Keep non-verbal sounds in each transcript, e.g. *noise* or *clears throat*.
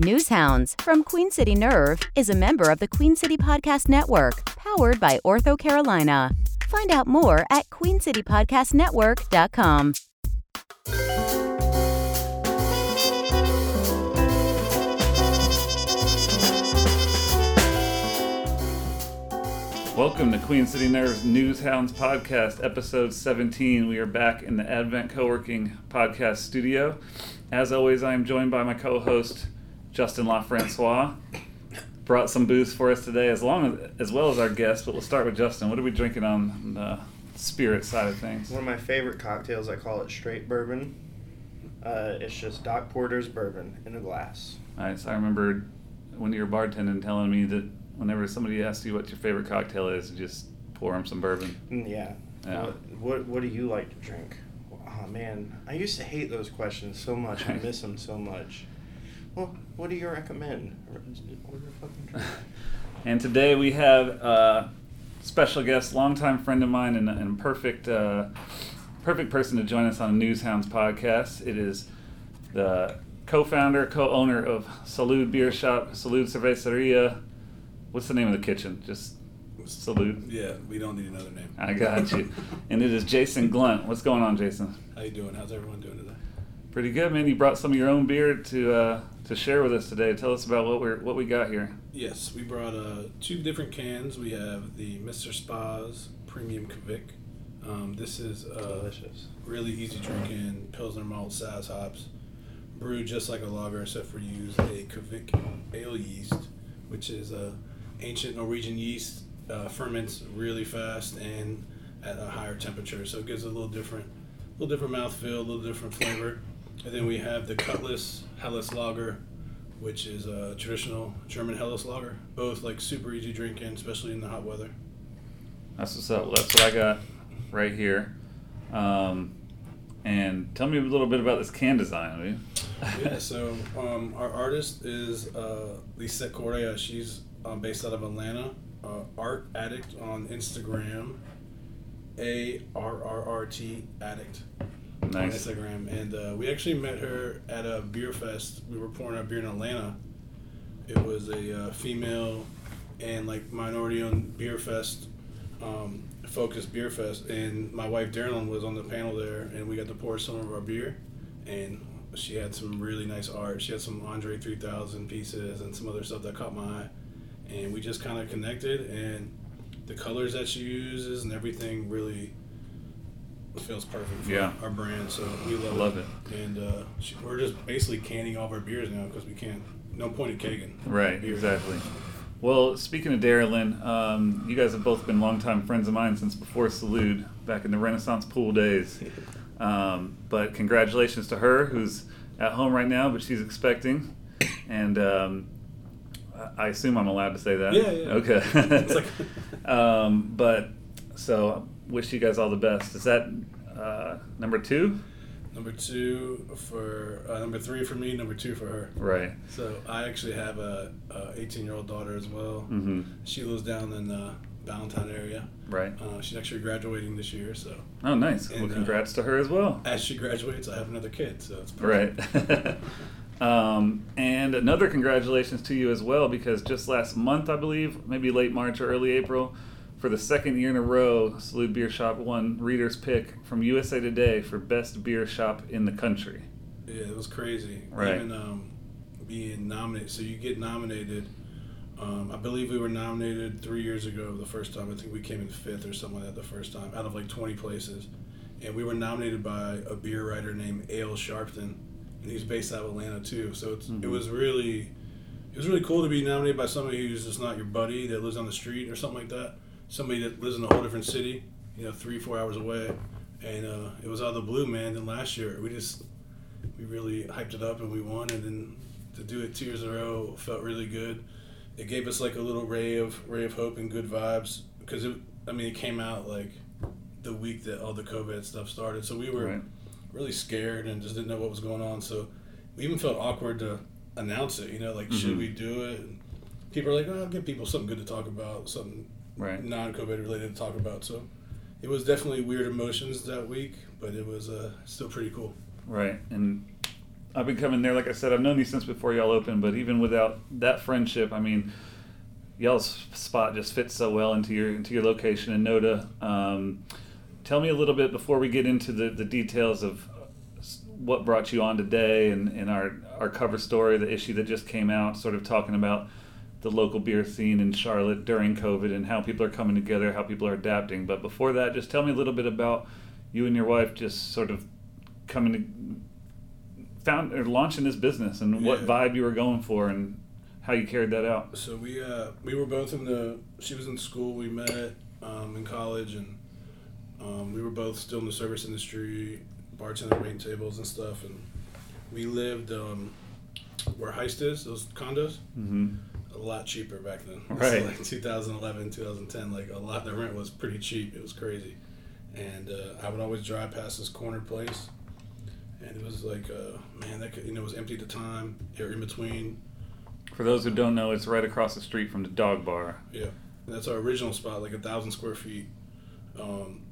Newshounds from Queen City Nerve is a member of the Queen City Podcast Network, powered by OrthoCarolina. Find out more at queencitypodcastnetwork.com. Welcome to Queen City Nerves Newshounds Podcast, episode 17. We are back in the Advent Co-working Podcast studio. As always, I am joined by my co-host Justin LaFrancois. Brought some booze for us today, as long as as well as our guests. But we'll start with Justin. What are we drinking on the spirit side of things? One of my favorite cocktails, I call it straight bourbon. Uh, it's just Doc Porter's bourbon in a glass. Nice. I remember when you were bartending telling me that whenever somebody asks you what your favorite cocktail is, you just pour them some bourbon. Mm, Yeah. Yeah. What, what What do you like to drink? Oh man, I used to hate those questions so much. I *laughs* miss them so much. Well, what do you recommend? Order a fucking drink. *laughs* And today we have a special guest, longtime friend of mine, and, and perfect, uh, perfect person to join us on a Newshounds podcast. It is the co-founder, co-owner of Salud Beer Shop, Salud Cerveceria. What's the name of the kitchen? Just Salud. Yeah, we don't need another name. I got you. *laughs* and it is Jason Glunt. What's going on, Jason? How you doing? How's everyone doing today? Pretty good, man. You brought some of your own beer to uh, to share with us today. Tell us about what we're what we got here. Yes, we brought uh, two different cans. We have the Mr. Spas Premium Kveik. Um, this is uh, Delicious. really easy drinking Pilsner malt Saaz hops, brewed just like a lager, except for use a Kveik ale yeast, which is a ancient Norwegian yeast. Uh, ferments really fast and at a higher temperature, so it gives it a little different, little different mouthfeel, a little different flavor. And then we have the Cutlass Helles Lager, which is a traditional German Helles Lager. Both like super easy drinking, especially in the hot weather. That's what's up. That's what I got right here. Um, and tell me a little bit about this can design. Yeah, so um, our artist is uh, Lisa Correa. She's um, based out of Atlanta. Uh, art addict on Instagram. A R R R T addict on nice. Instagram, and uh, we actually met her at a beer fest. We were pouring our beer in Atlanta. It was a uh, female and like minority-owned beer fest, um, focused beer fest, and my wife Darylyn was on the panel there, and we got to pour some of our beer, and she had some really nice art. She had some Andre 3000 pieces and some other stuff that caught my eye, and we just kind of connected, and the colors that she uses and everything really feels perfect for Yeah. our brand. So we love, Love it. And uh, we're just basically canning all of our beers now because we can't. No point in kegging. Right, Beer. exactly. Well, speaking of Darylyn, um, you guys have both been longtime friends of mine since before Salud, back in the Renaissance pool days. *laughs* Um, but congratulations to her, who's at home right now, but she's expecting. And um, I I assume I'm allowed to say that. Yeah, yeah. Okay. It's like- *laughs* um, but so, wish you guys all the best. Is that uh, number two? Number two for uh, number three for me. Number two for her. Right. So I actually have a, a 18 year old daughter as well. Mm-hmm. She lives down in the Ballantyne area. Right. Uh, she's actually graduating this year. So Oh, nice. Well, And, uh, congrats to her as well. as she graduates, I have another kid. So it's perfect. Right. *laughs* um, and another congratulations to you as well, because just last month, I believe, maybe late March or early April, for the second year in a row, Salud Beer Shop won Reader's Pick from USA Today for Best Beer Shop in the country. Yeah, it was crazy. Right. Even um, being nominated. So you get nominated. Um, I believe we were nominated three years ago the first time. I think we came in fifth or something like that the first time out of like 20 places. And we were nominated by a beer writer named Ale Sharpton. And he's based out of Atlanta too. So it's, it was really. It was really cool to be nominated by somebody who's just not your buddy that lives on the street or something like that. Somebody that lives in a whole different city, you know, three, four hours away. And uh, it was out of the blue, man. Then last year, we just we really hyped it up and we won and then to do it two years in a row felt really good it gave us like a little ray of ray of hope and good vibes because it i mean it came out like the week that all the covid stuff started so we were Right. really scared and just didn't know what was going on so we even felt awkward to announce it you know like Mhm. should we do it and people are like oh give people something good to talk about something Right. non-covid related to talk about so it was definitely weird emotions that week but it was uh, still pretty cool Right. And I've been coming there. Like I said, I've known you since before y'all opened. But even without that friendship, I mean, y'all's spot just fits so well into your into your location in Noda. Um, tell me a little bit before we get into the, the details of what brought you on today and, and our our cover story, the issue that just came out, sort of talking about the local beer scene in Charlotte during COVID and how people are coming together, how people are adapting. But before that, just tell me a little bit about you and your wife just sort of coming to found or launching this business and what vibe you were going for and how you carried that out. So we uh, we were both in the. She was in school. We met um, in college, and um, we were both still in the service industry, bartending, waiting tables and stuff. And we lived um, where Heist is, those condos. hmm A lot cheaper back then. *laughs* Right. So like 2011, 2010, like a lot. The rent was pretty cheap. It was crazy, and uh, I would always drive past this corner place, and it was like, uh, man, that could, you know it was empty at the time. Or in between For those who don't know, it's right across the street from the dog bar. Yeah, and that's our original spot, like a thousand square feet. Um,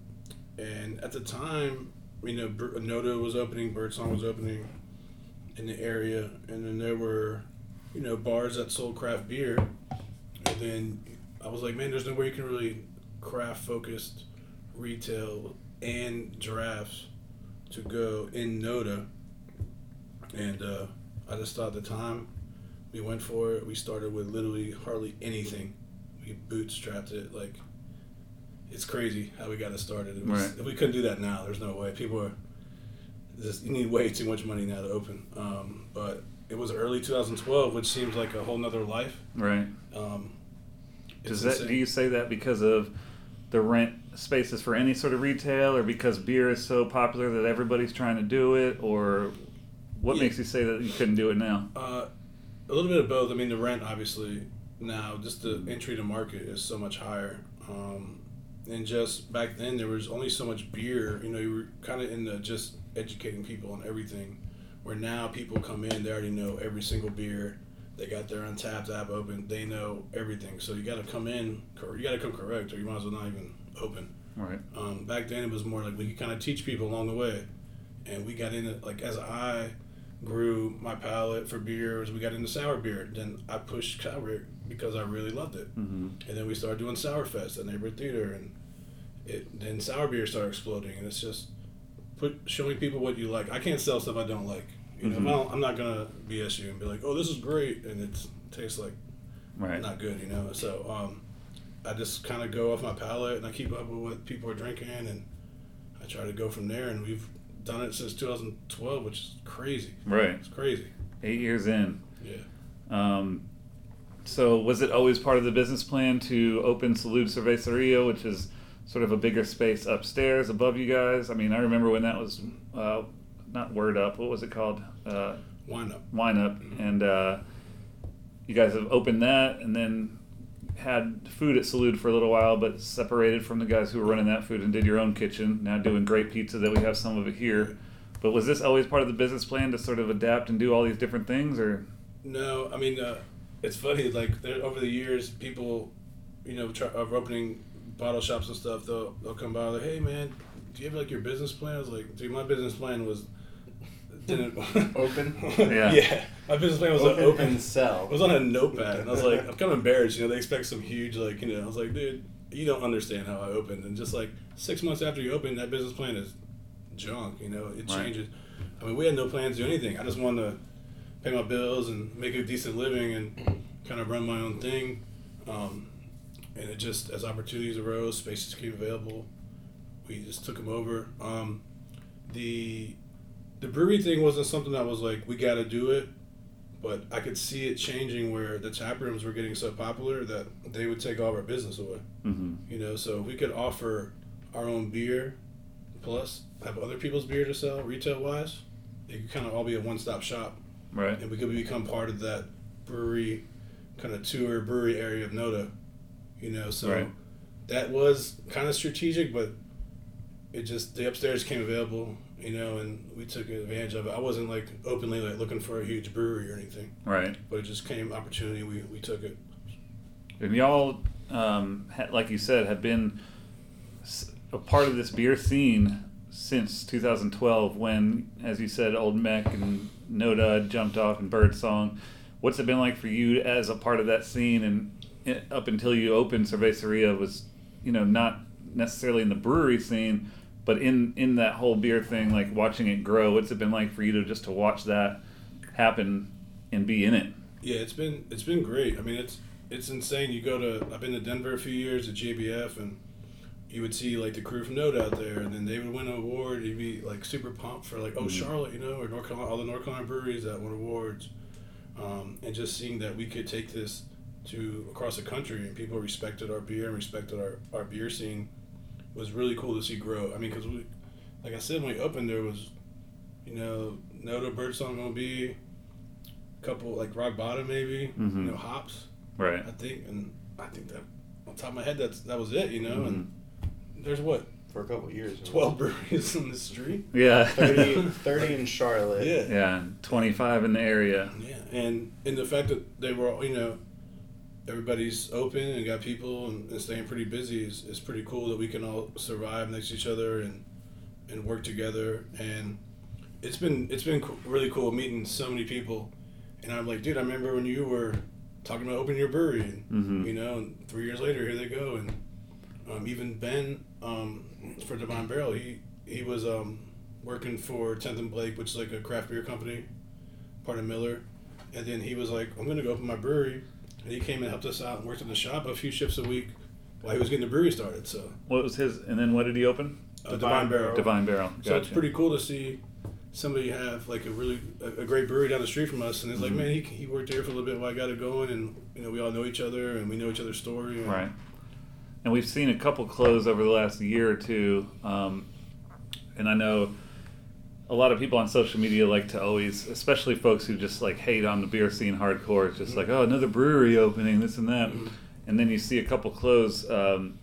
and at the time, you know, Noda was opening, Birdsong was opening in the area, and then there were, you know, bars that sold craft beer. And then I was like, man, there's no way you can really craft focused retail and drafts to go in Noda. And uh, I just thought the time we went for it. We started with literally hardly anything. We bootstrapped it like it's crazy how we got it started. It was, Right. If we couldn't do that now, there's no way. People are just you need way too much money now to open. Um, but it was early 2012, which seems like a whole nother life. Right. Um, Does that do you say that because of the rent spaces for any sort of retail, or because beer is so popular that everybody's trying to do it, or what Yeah. makes you say that you couldn't do it now? Uh, a little bit of both. I mean, the rent obviously now, just the entry to market is so much higher. Um, and just back then, there was only so much beer. You know, you were kind of into just educating people on everything. Where now people come in, they already know every single beer. They got their Untappd app open. They know everything. So you got to come in. You got to come correct, or you might as well not even open. Right. Um, back then, it was more like we could kind of teach people along the way, and we got into like as I grew my palate for beers, we got into sour beer. Then I pushed sour beer because I really loved it, hmm and then we started doing Sour Fest at Neighborhood Theater, and it then sour beer started exploding, and it's just put showing people what you like. I can't sell stuff I don't like. You know, Mhm. don't, I'm not gonna BS you and be like, "Oh, this is great," and it tastes like Right. not good, you know. So um, I just kind of go off my palate and I keep up with what people are drinking and I try to go from there. And we've done it since 2012, which is crazy. Right. It's crazy. Eight years in. Yeah. Um, so was it always part of the business plan to open Salud Cerveceria, which is sort of a bigger space upstairs above you guys? I mean, I remember when that was uh, not Word Up. What was it called? Uh, Wine up. Wine Up, and uh, you guys have opened that, and then had food at Salud for a little while, but separated from the guys who were running that food and did your own kitchen. Now doing great pizza that we have some of it here. But was this always part of the business plan to sort of adapt and do all these different things, or? No, I mean, uh, it's funny. Like there, over the years, people, you know, try, are opening bottle shops and stuff. They'll they'll come by like, "Hey, man, do you have like your business plan?" I was like, "Dude, my business plan was didn't *laughs* Open? Yeah. yeah, my business plan was Open, to open cell. It was on a notepad, and I was like, *laughs* I'm kind of embarrassed. You know, they expect some huge, like, you know, I was like, dude, you don't understand how I opened. And just like six months after you open, that business plan is junk. You know, it Right. changes. I mean, we had no plans to do anything. I just wanted to pay my bills and make a decent living and kind of run my own thing. Um, and it just, as opportunities arose, spaces came available, we just took them over. Um, the the brewery thing wasn't something that was like we got to do it but I could see it changing where the tap rooms were getting so popular that they would take all of our business away. Mm-hmm. You know, so if we could offer our own beer, plus have other people's beer to sell retail wise, it could kind of all be a one stop shop, Right. and we could become part of that brewery kind of tour brewery area of Noda. You know, so Right. that was kind of strategic, but it just the upstairs came available. You know, and we took advantage of it. I wasn't like openly like looking for a huge brewery or anything Right. but it just came opportunity. We, we took it. And y'all, um, ha- like you said, have been a part of this beer scene since 2012 when, as you said, Old Mech and NoDa jumped off and Birdsong. What's it been like for you as a part of that scene and it, up until you opened Cerveceria was, you know, not necessarily in the brewery scene, but in in that whole beer thing, like watching it grow. What's it been like for you to just to watch that happen and be in it? Yeah, it's been it's been great. I mean, it's it's insane. You go to I've been to Denver a few years at GABF, and you would see like the crew from NoDa out there, and then they would win an award. You'd be like super pumped for like, oh Mhm. Charlotte, you know, or North Carolina, all the North Carolina breweries that won awards, um, and just seeing that we could take this to across the country, and people respected our beer and respected our our beer scene, was really cool to see grow. I mean, because we, like I said, when we opened, there was, you know, NoDa Birdsong gonna be. a Couple like rock bottom maybe, Mhm. you know hops. Right. I think, and I think that on top of my head, that's that was it, you know. Mm-hmm. And there's what for a couple years. twelve breweries *laughs* in the street. Yeah. 30, *laughs* 30 in Charlotte. Yeah, yeah. 25 in the area. yeah, and and the fact that they were, you know, everybody's open and got people and, and staying pretty busy is, is pretty cool that we can all survive next to each other and and work together. And it's been it's been really cool meeting so many people. And I'm like, dude, I remember when you were talking about opening your brewery, and Mhm. you know, and three years later, here they go, and um, even Ben um, for Divine Barrel, he he was um, working for Tenth and Blake, which is like a craft beer company, part of Miller, and then he was like, I'm gonna go open my brewery, and he came and helped us out and worked in the shop a few shifts a week while he was getting the brewery started. So What was his? And then what did he open? uh, Divine Divine Barrel. Divine Barrel. So it's pretty cool to see somebody have like a really a, a great brewery down the street from us, and it's Mhm. like, man, he, he worked there for a little bit while I got it going, and you know we all know each other and we know each other's story. And, Right. And we've seen a couple close over the last year or two. Um, and I know a lot of people on social media like to always, especially folks who just like hate on the beer scene hardcore, just like, oh, another brewery opening, this and that. And then you see a couple close, um,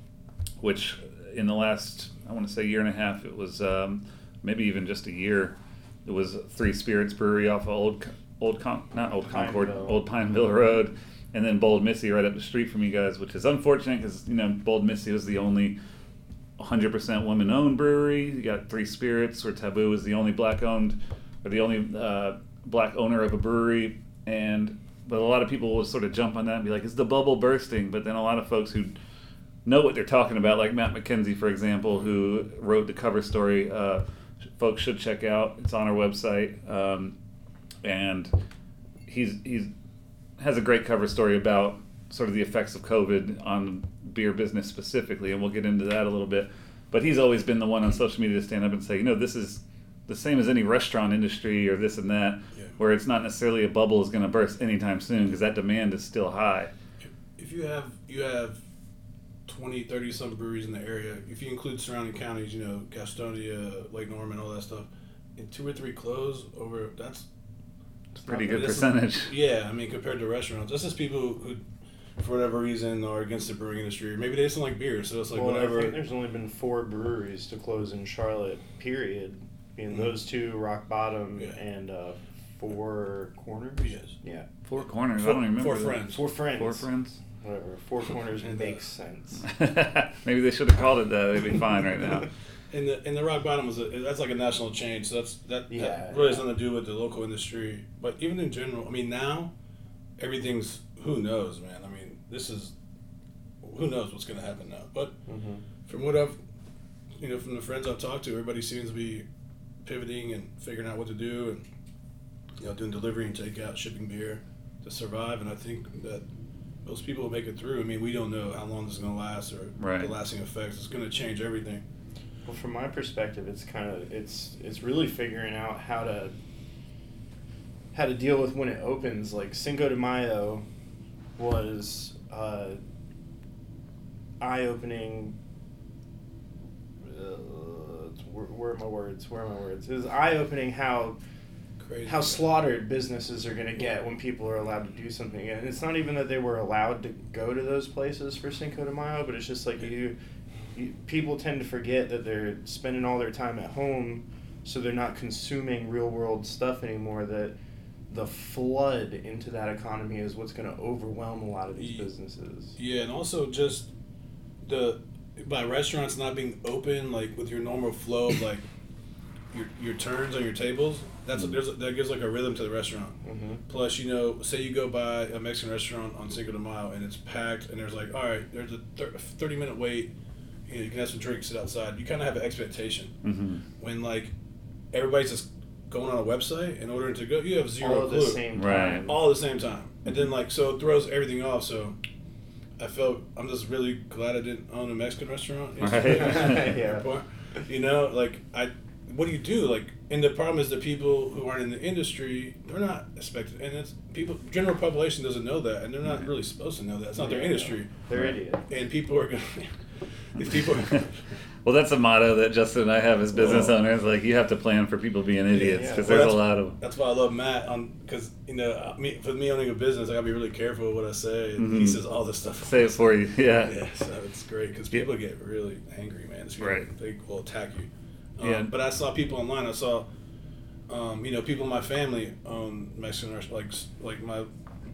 which in the last, I want to say, year and a half, it was um, maybe even just a year. It was Three Spirits Brewery off of Old, Old Con- not Old Concord, Pineville. Old Pineville Road and then Bold Missy right up the street from you guys, which is unfortunate because you know Bold Missy was the only 100% women owned brewery. You got Three Spirits, where Taboo is the only black-owned or the only uh, black owner of a brewery, and but a lot of people will sort of jump on that and be like, "Is the bubble bursting?" But then a lot of folks who know what they're talking about, like Matt McKenzie, for example, who wrote the cover story. Uh, folks should check out. It's on our website, um, and he's he's has a great cover story about sort of the effects of COVID on beer business specifically, and we'll get into that a little bit. But he's always been the one on social media to stand up and say, you know, this is the same as any restaurant industry or this and that, Yeah. where it's not necessarily a bubble is going to burst anytime soon because that demand is still high. if you have you have 20 30 some breweries in the area if you include surrounding counties you know gastonia lake norman all that stuff and two or three close over that's It's pretty mean, good this is- percentage. yeah i mean compared to restaurants this is people who for whatever reason are against the brewing industry or maybe they just don't like beer so it's like well, I whatever think there's only been four breweries to close in Charlotte. Period. Being Mhm. those two, Rock Bottom Yeah. and uh, Four Corners. Yes. Yeah. Four corners. I Four- don't even remember. four that. friends. Four Friends. Four friends. Whatever. Four *laughs* Corners And, uh, makes sense. *laughs* Maybe they should have called it that. They'd be fine right now. *laughs* and the and the rock bottom was a, that's like a national chain so that's that, Yeah, that really has nothing to do with the local industry but even in general i mean now everything's who knows man i mean this is who knows what's going to happen now but hmm from what I've, you know, from the friends I've talked to, everybody seems to be pivoting and figuring out what to do, and you know, doing delivery and takeout, shipping beer to survive. And I think that most people will make it through. I mean, we don't know how long this is going to last or Right. the lasting effects. It's going to change everything. Well, from my perspective, it's kind of it's it's really figuring out how to how to deal with when it opens. Like Cinco de Mayo was uh, eye opening. Uh, where, where are my words? Where are my words? It was eye opening how Crazy. how slaughtered businesses are going to get when people are allowed to do something. And it's not even that they were allowed to go to those places for Cinco de Mayo, but it's just like you, you people tend to forget that they're spending all their time at home, so they're not consuming real world stuff anymore. That the flood into that economy is what's going to overwhelm a lot of these businesses. Yeah, and also just the by restaurants not being open, like with your normal flow of like *coughs* your your turns on your tables. That's Mm-hmm. there's that gives like a rhythm to the restaurant. Mhm. Plus, you know, say you go by a Mexican restaurant on Cinco de Mayo and it's packed, and there's like, all right, there's a 30 minute wait. You know, you can have some drinks, sit outside. You kind of have an expectation. hmm When like everybody's just going on a website and ordering to go, you have zero All at clue. the same Right. time. All at the same time, and then like so it throws everything off. So. I felt I'm just really glad I didn't own a Mexican restaurant. *laughs* Right. *laughs* Yeah. You know, like I, what do you do? Like, and the problem is the people who aren't in the industry, they're not expected, and it's people. General population doesn't know that, and they're not really supposed to know that. It's not their industry, They're Right. idiots. and people are gonna. *laughs* these people. Well, that's a motto that Justin and I have as business Well- owners. Like, you have to plan for people being idiots yeah. because Well, there's a lot of. That's why I love Matt on because you know me for me owning a business, I gotta be really careful with what I say. And he says all this stuff. Say it for you. Yeah. Yeah, so it's great because Yeah. people get really angry, man. Right. They will attack you. Um, Yeah. But I saw people online. I saw, um, you know, people in my family own Mexican restaurants. Like, like my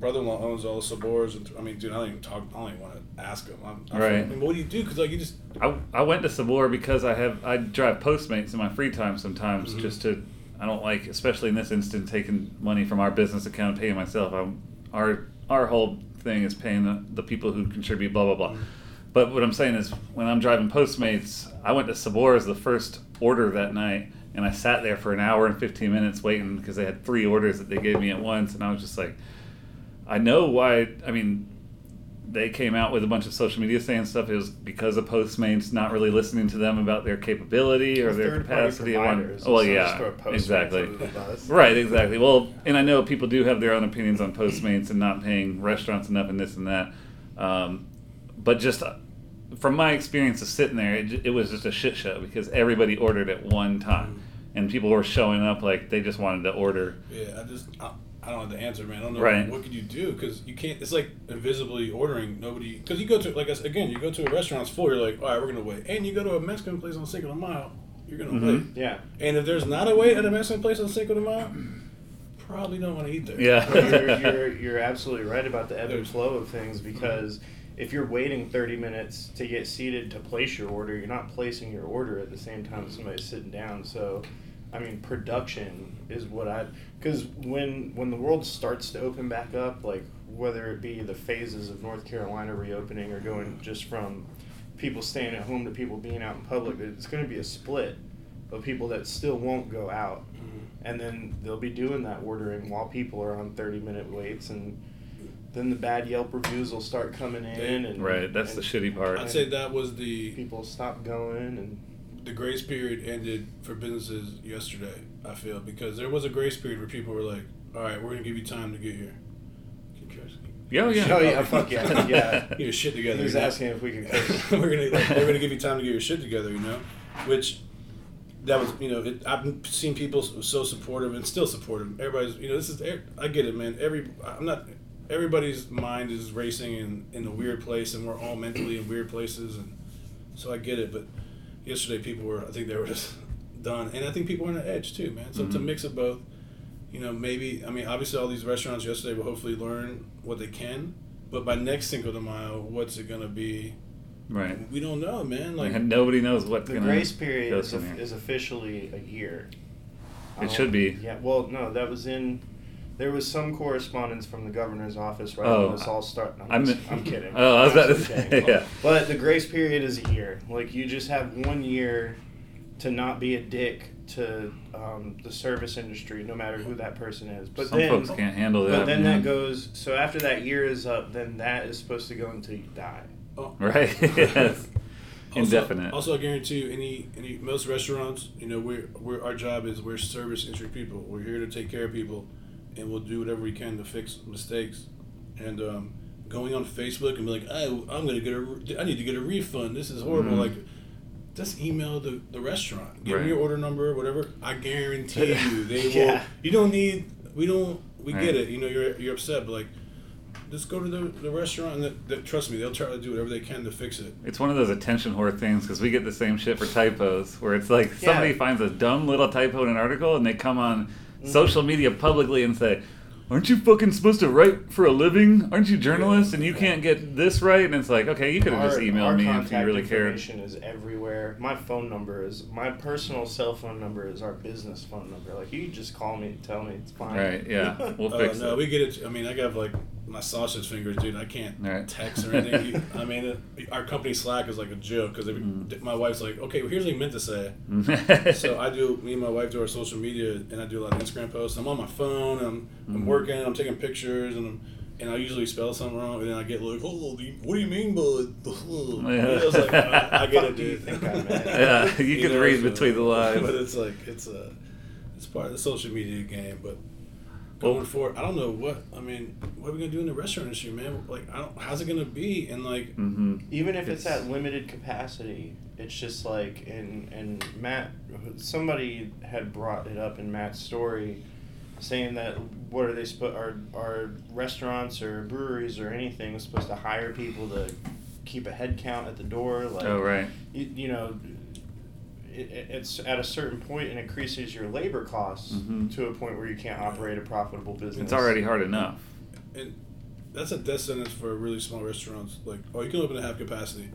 brother-in-law owns all the Sabors. And I mean, dude, I don't even talk. I don't even want to ask him. I'm, I Right. I mean, what do you do? Because like you just. I, I went to Sabor because I have I drive Postmates in my free time sometimes Mhm. just to I don't like especially in this instance taking money from our business account and paying myself. I'm, our our whole thing is paying the, the people who contribute blah blah blah. But what I'm saying is when I'm driving Postmates, I went to Sabor as the first order that night and I sat there for an hour and 15 minutes waiting because they had three orders that they gave me at once and I was just like I know why I mean they came out with a bunch of social media saying stuff. It was because of Postmates not really listening to them about their capability or their capacity. at one- providers. Well, Let's yeah, just throw Postmates exactly. under the bus. Right, exactly. Well, and I know people do have their own opinions on Postmates and not paying restaurants enough and this and that. Um, but just uh, from my experience of sitting there, it, it was just a shit show because everybody ordered at one time. And people were showing up like they just wanted to order. Yeah, I just. I, I don't have the answer, man. I don't know Right. what could you do because you can't. It's like invisibly ordering. Nobody because you go to like I said, again, you go to a restaurant, it's full. You're like, all right, we're gonna wait. And you go to a Mexican place on Cinco de Mayo, you're gonna Mhm. wait. Yeah. And if there's not a wait at a Mexican place on Cinco de Mayo, probably don't want to eat there. Yeah. you're, you're, you're absolutely right about the ebb and flow of things because if you're waiting 30 minutes to get seated to place your order, you're not placing your order at the same time as somebody's sitting down. So, I mean, production is what I because when when the world starts to open back up, like whether it be the phases of North Carolina reopening or going just from people staying at home to people being out in public, it's going to be a split of people that still won't go out mm-hmm. and then they'll be doing that ordering while people are on 30 minute waits and then the bad yelp reviews will start coming in and Right, that's the shitty part. I'd say that was the people stop going and the grace period ended for businesses yesterday. I feel because there was a grace period where people were like, "All right, we're gonna give you time to get your." Yeah, oh, yeah. oh yeah fuck yeah *laughs* yeah Get your shit together. he was you know? asking if we could *laughs* curse. we're gonna like, we're gonna give you time to get your shit together, you know, which that was you know it, I've seen people so so supportive and still supportive. Everybody's you know this is I get it, man. Every I'm not everybody's mind is racing in in a weird place, and we're all mentally in weird places, and so I get it. But yesterday, people were I think they were just *laughs* done, and I think people were on the edge too, man. So to Mhm. mix of both. You know, maybe I mean, obviously, all these restaurants yesterday will hopefully learn what they can, but by next Cinco de Mayo, what's it gonna be? right. We don't know, man. Like, And nobody knows what the gonna grace period go is, of- here. is officially a year It Um, should be. yeah well no that was in there was some correspondence from the governor's office right Oh, when this all started no, I'm, I'm, I'm kidding *laughs* Oh, I was about to Absolutely say, kidding. yeah. But the grace period is a year. Like you just have one year to not be a dick to um, the service industry, no matter who that person is. But Some then, folks can't handle that. but then man. that goes. So after that year is up, then that is supposed to go until you die. oh, Right. *laughs* yes. also, Indefinite. Also, I guarantee you, any any most restaurants, you know, we're, we're our job is we're service industry people. We're here to take care of people, and we'll do whatever we can to fix mistakes. And um, going on Facebook and be like, oh, I'm gonna get a, re- I need to get a refund. This is horrible. Mhm. Like, just email the, the restaurant. Give Right. me your order number, whatever. I guarantee *laughs* you, they will. You don't need. We don't. We Right. get it. You know, you're you're upset, but like. Just go to the, the restaurant and that, that, trust me, they'll try to do whatever they can to fix it. It's one of those attention whore things because we get the same shit for typos where it's like somebody Yeah. finds a dumb little typo in an article and they come on social media publicly and say, aren't you fucking supposed to write for a living? Aren't you journalists and you can't get this right? And it's like, okay, you could have just emailed me if you contact really cared. information is everywhere. My phone number is my personal cell phone number is our business phone number. Like you can just call me and tell me it's fine. Right, yeah. *laughs* We'll Uh, fix no, it. we get it. I mean, I got like my sausage fingers, dude. I can't Right. text or anything. *laughs* I mean, it, our company Slack is like a joke because Mm. my wife's like, okay, well, here's what he meant to say. *laughs* so I do. Me and my wife do our social media, and I do a lot of Instagram posts. I'm on my phone. I'm Mm. I'm working. I'm taking pictures, and I'm. And I usually spell something wrong, and then I get like, "Oh, what do you mean by?" Yeah. *laughs* I was like, I, I get Fuck it, do you dude. think I meant? yeah, you, can know, read so- between the lines. But it's like it's a, it's part of the social media game. But going Well- forward, I don't know what I mean. What are we gonna do in the restaurant industry, man? Like, I don't. How's it gonna be? And like, hmm Even if it's, It's- at limited capacity, it's just like and and Matt, somebody had brought it up in Matt's story, saying that what are they supposed are are restaurants or breweries or anything supposed to hire people to keep a head count at the door? Like, Oh, right. you, you know. It, it- it's at a certain point and increases your labor costs Mhm. to a point where you can't operate a profitable business. It's already hard enough. and that's a death sentence for really small restaurants. Like, oh, you can open at half capacity.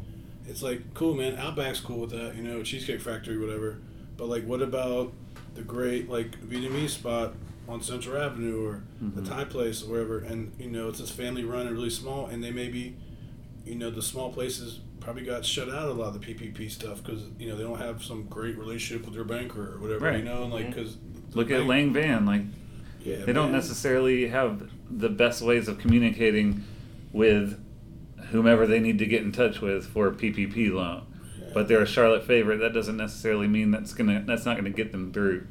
It's like cool, man. Outback's cool with that, you know, Cheesecake Factory, whatever. But like, what about the great like Vietnamese spot on Central Avenue or the Mhm. Thai place or wherever? And you know, it's just family run and really small, and they maybe, you know, the small places probably got shut out of a lot of the PPP stuff because you know they don't have some great relationship with their banker or whatever, Right. you know, and like mm-hmm. because Look at Lang Van. Like, yeah, they don't necessarily have the best ways of communicating with whomever they need to get in touch with for a PPP loan. Yeah. But they're a Charlotte favorite. That doesn't necessarily mean that's gonna that's not gonna get them through.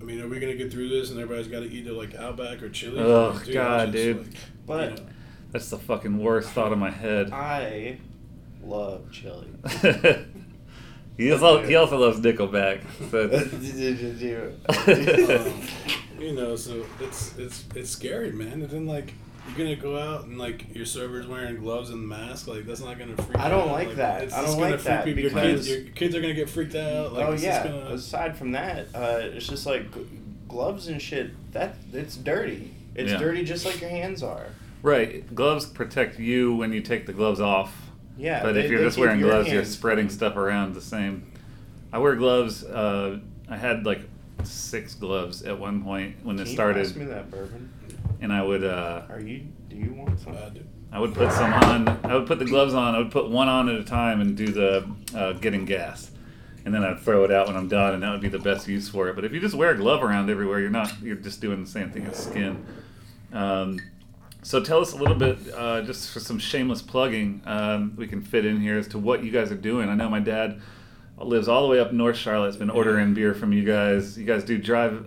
I mean, are we gonna get through this and everybody's got to either like Outback or Chili? Ugh, Dude, God, dude. like, But- you know, That's the fucking worst thought in my head. I love chili. *laughs* he also he also loves Nickelback. So *laughs* um, you know, so it's it's it's scary, man. And then like you're gonna go out and like your server's wearing gloves and mask. Like that's not gonna freak. I don't out. like that. It's I don't gonna like freak that people. Your kids, because- your kids are gonna get freaked out. Like, oh yeah. Gonna, Aside from that, uh, it's just like gloves and shit. That it's dirty. It's Yeah. dirty just like your hands are. right, gloves protect you when you take the gloves off. Yeah. But they- if you're just keep wearing your gloves, you're spreading stuff around the same. I wear gloves. Uh, I had like six gloves at one point when Can this you started, pass me that bourbon? and I would uh, Are you? Do you want some? Uh. I would put some on. I would put the gloves on. I would put one on at a time and do the uh, getting gas, and then I'd throw it out when I'm done, and that would be the best use for it. But if you just wear a glove around everywhere, you're not. You're just doing the same thing as skin. Um, so tell us a little bit, uh, just for some shameless plugging, um, we can fit in here as to what you guys are doing. I know my dad lives all the way up North Charlotte. Has been ordering beer from you guys. You guys do drive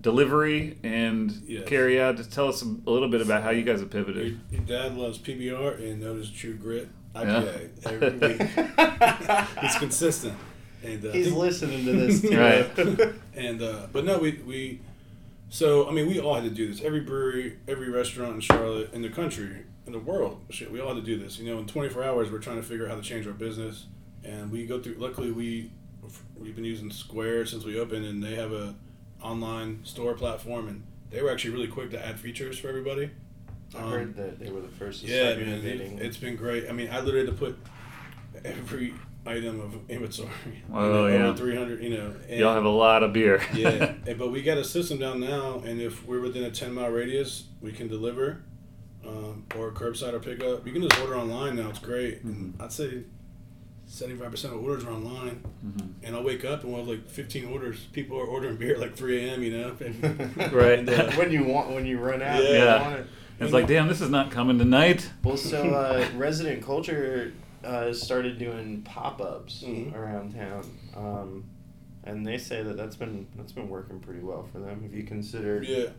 delivery and Yes. carry out. Just tell us a little bit about how you guys have pivoted. your dad loves PBR and notice True Grit Yeah. IPA every week. *laughs* it's consistent. And uh, He's think- listening to this too. Right. *laughs* and uh, but no, we we so I mean we all had to do this. Every brewery, every restaurant in Charlotte, in the country, in the world, shit, we all had to do this. You know, in 24 hours, we're trying to figure out how to change our business, and we go through. Luckily, we we've been using Square since we opened, and they have a online store platform, and they were actually really quick to add features for everybody. I Um, heard that they were the first to yeah, start man, it, it's been great. I mean, I literally had to put every item of inventory. Oh, *laughs* you know, yeah. over 300, you know. and- Y'all have a lot of beer. yeah, *laughs* but we got a system down now, and if we're within a 10 mile radius, we can deliver um, or curbside or pickup. You can just order online now. It's great. And I'd say 75% of orders are online. Mhm. And I'll wake up and we'll have like 15 orders. People are ordering beer at like 3 a.m., you know? *laughs* Right. and, uh, when you want, when you run out, Yeah. Yeah. it. It's like, damn, this is not coming tonight. Well, so uh, Resident Culture uh, started doing pop-ups Mhm. around town, um, and they say that that's been that's been working pretty well for them. If you consider, yeah.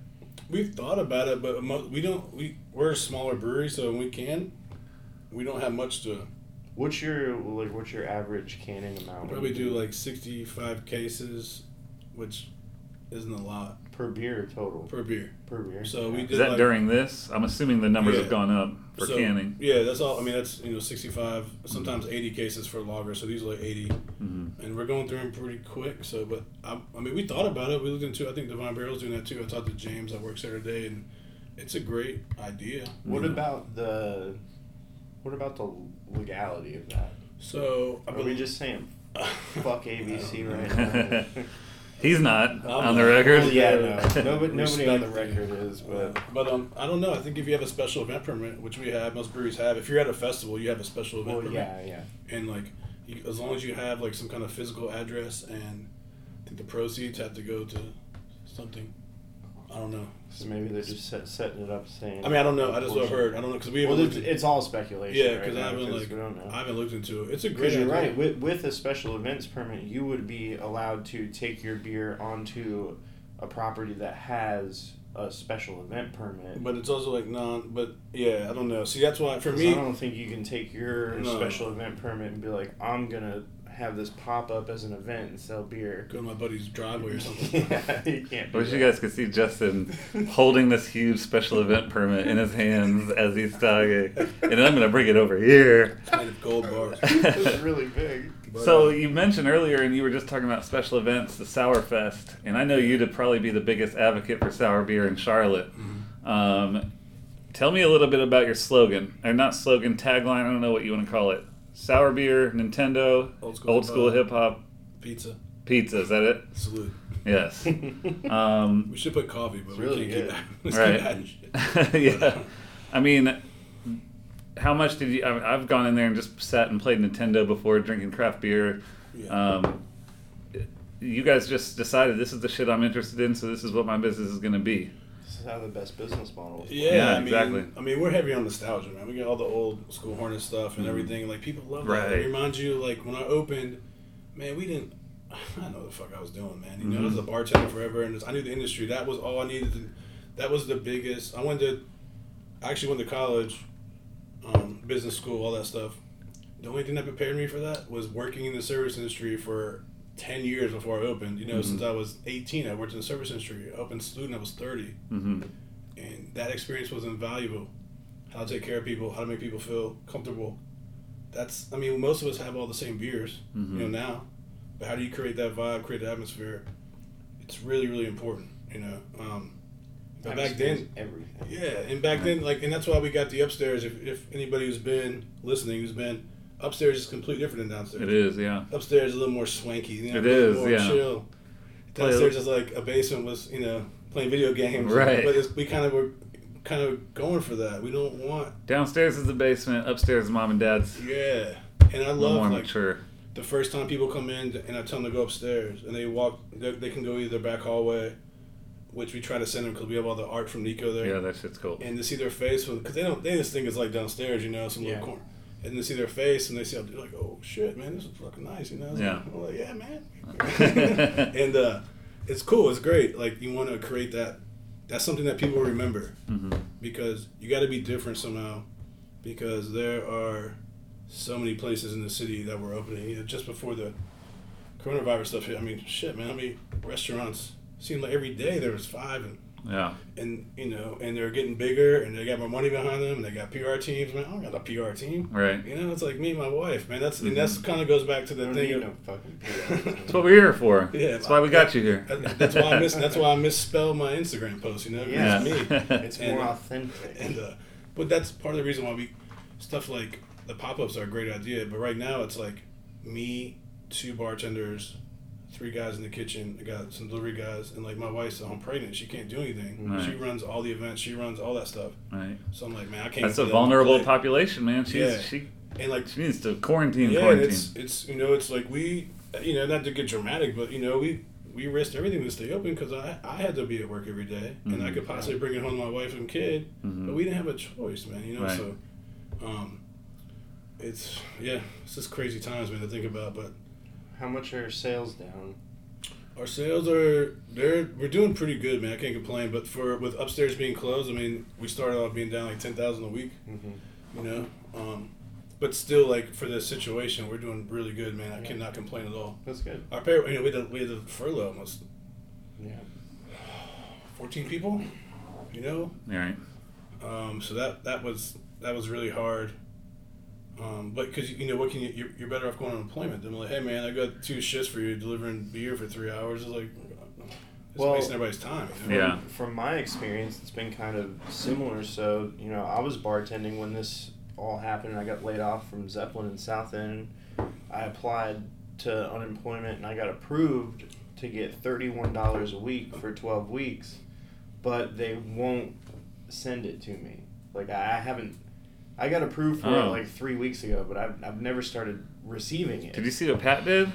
We've thought about it, but we don't. We we're a smaller brewery, so we can, we don't have much to. what's your like what's your average canning amount? Probably do like 65 cases, which isn't a lot per beer total per beer. per beer. So we did Is that like- during this? I'm assuming the numbers Yeah. have gone up for So, canning. Yeah, that's all. I mean, that's you know 65, sometimes 80 cases for lager. So these are like 80, hmm and we're going through them pretty quick. So, but I, I mean, we thought about it. We looked into. I think Divine Barrel's doing that too. I talked to James that works there today, and It's a great idea. What about the what about the legality of that? So I Are we just saying *laughs* fuck ABC right now? *laughs* *laughs* He's not I'm on the record. Well, yeah, no. *laughs* Nobody, nobody on the record is, but But um, I don't know. I think if you have a special event permit, which we have, most breweries have. If you're at a festival, you have a special event well, permit. yeah, yeah. And like, you, as long as you have like some kind of physical address, and I think the proceeds have to go to something. I don't know. So maybe they're just set, setting it up saying. I mean, I don't know. I just what I've heard. I don't know because we Well, it's, it's all speculation. yeah, right because I now, haven't like we don't know. I haven't looked into it. It's a great. You're idea. right. With, with a special events permit, you would be allowed to take your beer onto a property that has a special event permit. But it's also like non. But yeah, I don't know. See, that's why for me. I don't think you can take your No. special event permit and be like, I'm gonna have this pop up as an event and sell beer. Go to my buddy's driveway or *laughs* something. yeah, you can't. I do wish you guys could see Justin holding this huge special event permit in his hands as he's talking, and I'm gonna bring it over here. It's made of gold bars. *laughs* it's really big. But, So uh, you mentioned earlier, and you were just talking about special events, the Sour Fest, and I know you to probably be the biggest advocate for sour beer in Charlotte. Mm-hmm. Um, tell me a little bit about your slogan, or not slogan, tagline. I don't know what you want to call it. Sour beer, Nintendo, Old school old school hip-hop. pizza. pizza. Is that it? Salud. Yes. *laughs* Um, We should put coffee, but we really can't good. keep, *laughs* Right. keep *laughs* yeah. I mean, how much did you? I mean, I've gone in there and just sat and played Nintendo before drinking craft beer. Yeah. Um, you guys just decided this is the shit I'm interested in, so this is what my business is going to be. This is how the best business models. Yeah, Yeah, I mean, exactly. I mean, we're heavy on nostalgia, man. We get all the old school Hornet stuff and everything. Like people love that. Mm-hmm. It reminds you, like when I opened, man, we didn't. *laughs* I know the fuck I was doing, man. You know, I was Mhm. a bartender forever, and I knew the industry. That was all I needed. To, that was the biggest. I went to, I actually went to college, um, business school, all that stuff. The only thing that prepared me for that was working in the service industry for ten years before I opened. You know, Mhm. since I was eighteen, I worked in the service industry. I opened student, I was thirty hmm and that experience was invaluable. How to take care of people, how to make people feel comfortable. That's, I mean, most of us have all the same beers, Mhm. you know, now. But how do you create that vibe, create the atmosphere? It's really, really important, you know. Um, but back then, everything. yeah, and back then, like, and that's why we got the upstairs. If, if anybody who's been listening, who's been upstairs, is completely different than downstairs. It is, yeah. Upstairs is a little more swanky. You know, It a little is, more yeah. Chill. Downstairs is like a basement was, you know, playing video games. Right. But it's, we kind of were kind of going for that. We don't want, Downstairs is the basement. Upstairs is mom and dad's. yeah. And I little more love like mature. the first time people come in and I tell them to go upstairs and they walk, they, they can go either back hallway, which we try to send them because we have all the art from Nico there. Yeah, that shit's cool. and to see their face because they don't they just think it's like downstairs, you know, some Yeah. little corner. And to see their face and they see, they're like, "Oh shit, man, this is fucking nice," you know. Yeah. I'm like, "Yeah, man." *laughs* and uh, it's cool. It's great. Like you want to create that. That's something that people remember hmm because you got to be different somehow. Because there are so many places in the city that were opening you know, just before the coronavirus stuff hit. I mean, shit, man. How many restaurants? Seemed like every day there was five and Yeah. and you know, and they're getting bigger, and they got more money behind them, and they got PR teams. Man, I don't got a PR team. Right. You know, it's like me and my wife, man. That's and Mhm. that's kind of goes back to I the thing. Of, no fucking PR. *laughs* That's what we're here for. Yeah, That's why we got you here. that's why I miss. That's why I misspell my Instagram post. You know, Yeah. it's me. *laughs* It's And, more uh, authentic. And uh, but that's part of the reason why we stuff like the pop ups are a great idea. But right now it's like me, two bartenders, three guys in the kitchen. I got some delivery guys, and like my wife's home pregnant. She can't do anything. Right. She runs all the events. She runs all that stuff. Right. So I'm like, man, I can't. That's a vulnerable population, man. She's Yeah. she And like, she needs to quarantine, yeah, quarantine. it's it's you know it's like we you know not to get dramatic, but you know we we risked everything to stay open because I I had to be at work every day, and I Mhm. could possibly bring it home to my wife and kid, Mhm. but we didn't have a choice, man. You know, Right. so um, it's yeah, it's just crazy times, man, to think about. But How much are sales down? our sales are they're we're doing pretty good, man. I can't complain. But for with upstairs being closed, I mean, we started off being down like ten thousand a week. Mm-hmm. you know. Um, but still, like for this situation, we're doing really good, man. I Yeah. cannot complain at all. That's good. Our pay, you know, we had to, we had to furlough almost Yeah. fourteen people, you know. All right. Um, so that that was that was really hard. Um, but because you know what can you you're, you're better off going on employment than like hey man I got two shifts for you delivering beer for three hours it's like It's Well, wasting everybody's time. You know? Yeah. From my experience, it's been kind of similar. So, you know, I was bartending when this all happened. I got laid off from Zeppelin in South End. I applied to unemployment and I got approved to get $31 a week for 12 weeks, but they won't send it to me. Like, I haven't. I got approved for it Oh. like three weeks ago, but I've, I've never started receiving it. Did you see what Pat did?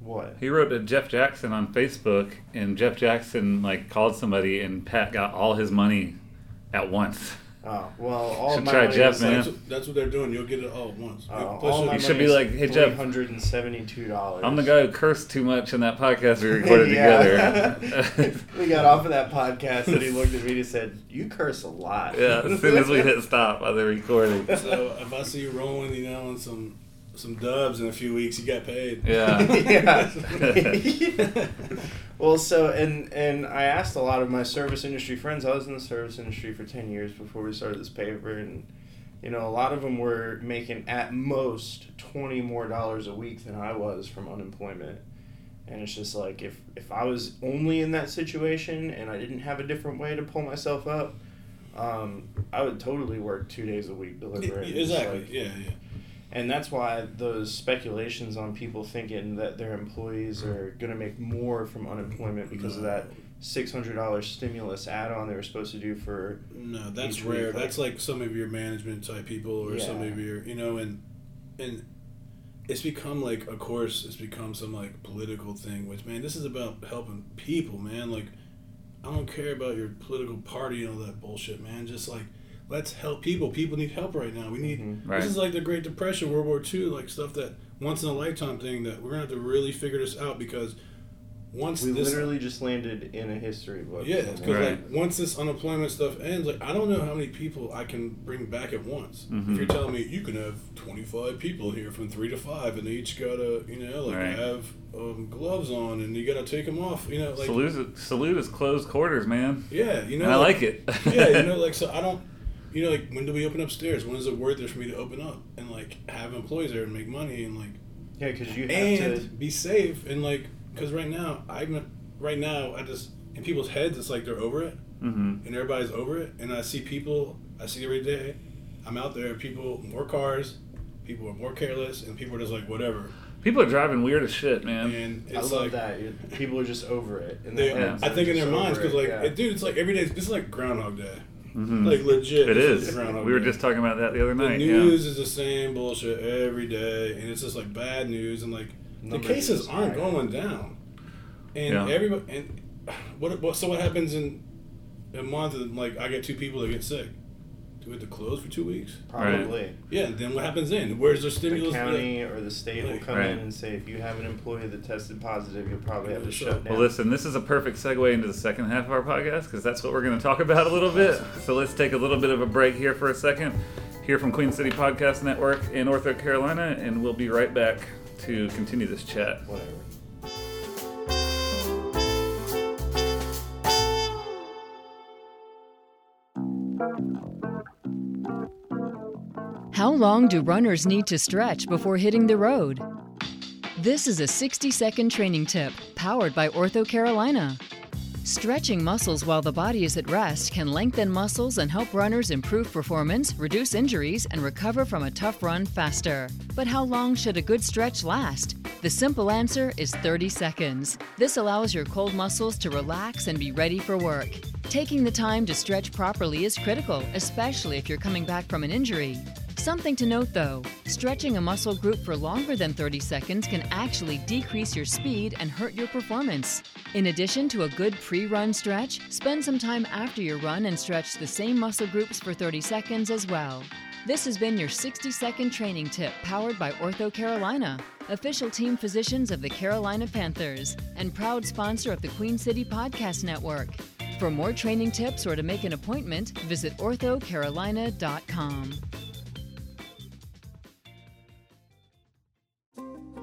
What? He wrote to Jeff Jackson on Facebook, and Jeff Jackson like called somebody, and Pat got all his money at once. Oh, well, all Should my try money Jeff, was, man. That's, what, that's what they're doing. You'll get it all at once. Oh, all you- my You should be like, "Hey, Jeff." three hundred and seventy-two dollars. I'm the guy who cursed too much in that podcast we recorded *laughs* together. *laughs* we got off of that podcast, and he looked at me and said, "You curse a lot." yeah, as soon as we *laughs* hit stop on the recording. So if I see you rolling, you know, on some some dubs in a few weeks, you got paid. Yeah. *laughs* yeah. *laughs* well, so and and I asked a lot of my service industry friends. I was in the service industry for ten years before we started this paper, and you know, a lot of them were making at most twenty more dollars a week than I was from unemployment. And it's just like if if I was only in that situation and I didn't have a different way to pull myself up, um, I would totally work two days a week delivering. It's exactly. like- yeah, yeah. And that's why those speculations on people thinking that their employees are going to make more from unemployment because of that $600 stimulus add-on they were supposed to do for No, that's rare. like- that's like some of your management type people or some of your, you know, and and it's become like, of course, it's become some like political thing. Which man, this is about helping people, man. Like, I don't care about your political party and all that bullshit, man. Just like, let's help people. People need help right now. We need. Mhm. Right. This is like the Great Depression, World War II, like stuff that once in a lifetime thing that we're gonna have to really figure this out because once we this literally just landed in a history book yeah, because. Right. like once this unemployment stuff ends, like I don't know how many people I can bring back at once. Mhm. If you're telling me you can have 25 people here from three to five, and they each gotta, you know, like Right. have um, gloves on, and you gotta take them off, you know, like Salud, Salud is closed quarters, man. yeah, you know, and I like it. yeah, you *laughs* know, like so I don't, you know, like when do we open upstairs? When is it worth it for me to open up and like have employees there and make money and like yeah because you have and to be safe and like because right now I'm right now I just in people's heads it's like they're over it hmm and everybody's over it. And I see people, I see every day. I'm out there. People, more cars. People are more careless, and people are just like whatever. People are driving weird as shit, man. And I love like that You- people are just over it in they, their heads, I think in their minds over because it, like, yeah. it- dude, it's like every day. This is like Groundhog Day. Mhm. Like legit. it this is. Groundhog We were Day. just talking about that the other night. The night. news is the same bullshit every day, and it's just like bad news, and like Numbers the cases aren't high. going down, and Yeah. everybody and *sighs* what, what so what happens in a month? And like I get two people that get sick. Do we have to close for two weeks? probably Yeah, then what happens then? Where's the the stimulus? county or the state will come Right. in and say if you have an employee that tested positive you'll probably have to So- shut down Well, listen, this is a perfect segue into the second half of our podcast because that's what we're going to talk about a little bit. So let's take a little bit of a break here for a second, here from Queen City Podcast Network in North Carolina, and we'll be right back to continue this chat. whatever long do runners need to stretch before hitting the road? This is a 60 second training tip powered by OrthoCarolina. Stretching muscles while the body is at rest can lengthen muscles and help runners improve performance, reduce injuries, and recover from a tough run faster. But how long should a good stretch last? The simple answer is 30 seconds. This allows your cold muscles to relax and be ready for work. Taking the time to stretch properly is critical, especially if you're coming back from an injury. Something to note though stretching a muscle group for longer than 30 seconds can actually decrease your speed and hurt your performance. In addition to a good pre run stretch, spend some time after your run and stretch the same muscle groups for 30 seconds as well. This has been your 60 second training tip powered by OrthoCarolina, official team physicians of the Carolina Panthers, and proud sponsor of the Queen City Podcast Network. For more training tips or to make an appointment, visit orthocarolina.com.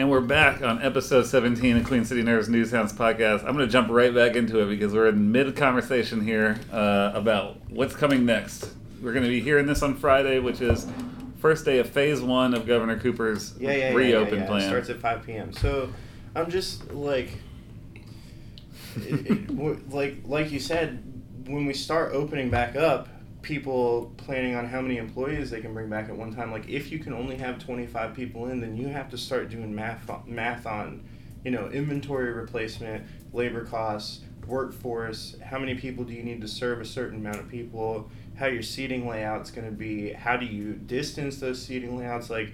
And we're back on episode 17 of Queen City Nerve's News Hounds podcast. I'm going to jump right back into it because we're in mid conversation here uh, about what's coming next. We're going to be hearing this on Friday, which is first day of phase one of Governor Cooper's Yeah, yeah, yeah. reopen yeah, yeah. plan. It starts at 5 p.m. So I'm just like, *laughs* it, it, like, like you said, when we start opening back up, people planning on how many employees they can bring back at one time. Like, if you can only have 25 people in, then you have to start doing math on, math on, you know, inventory replacement, labor costs, workforce. How many people do you need to serve a certain amount of people? How your seating layout's going to be? How do you distance those seating layouts? Like,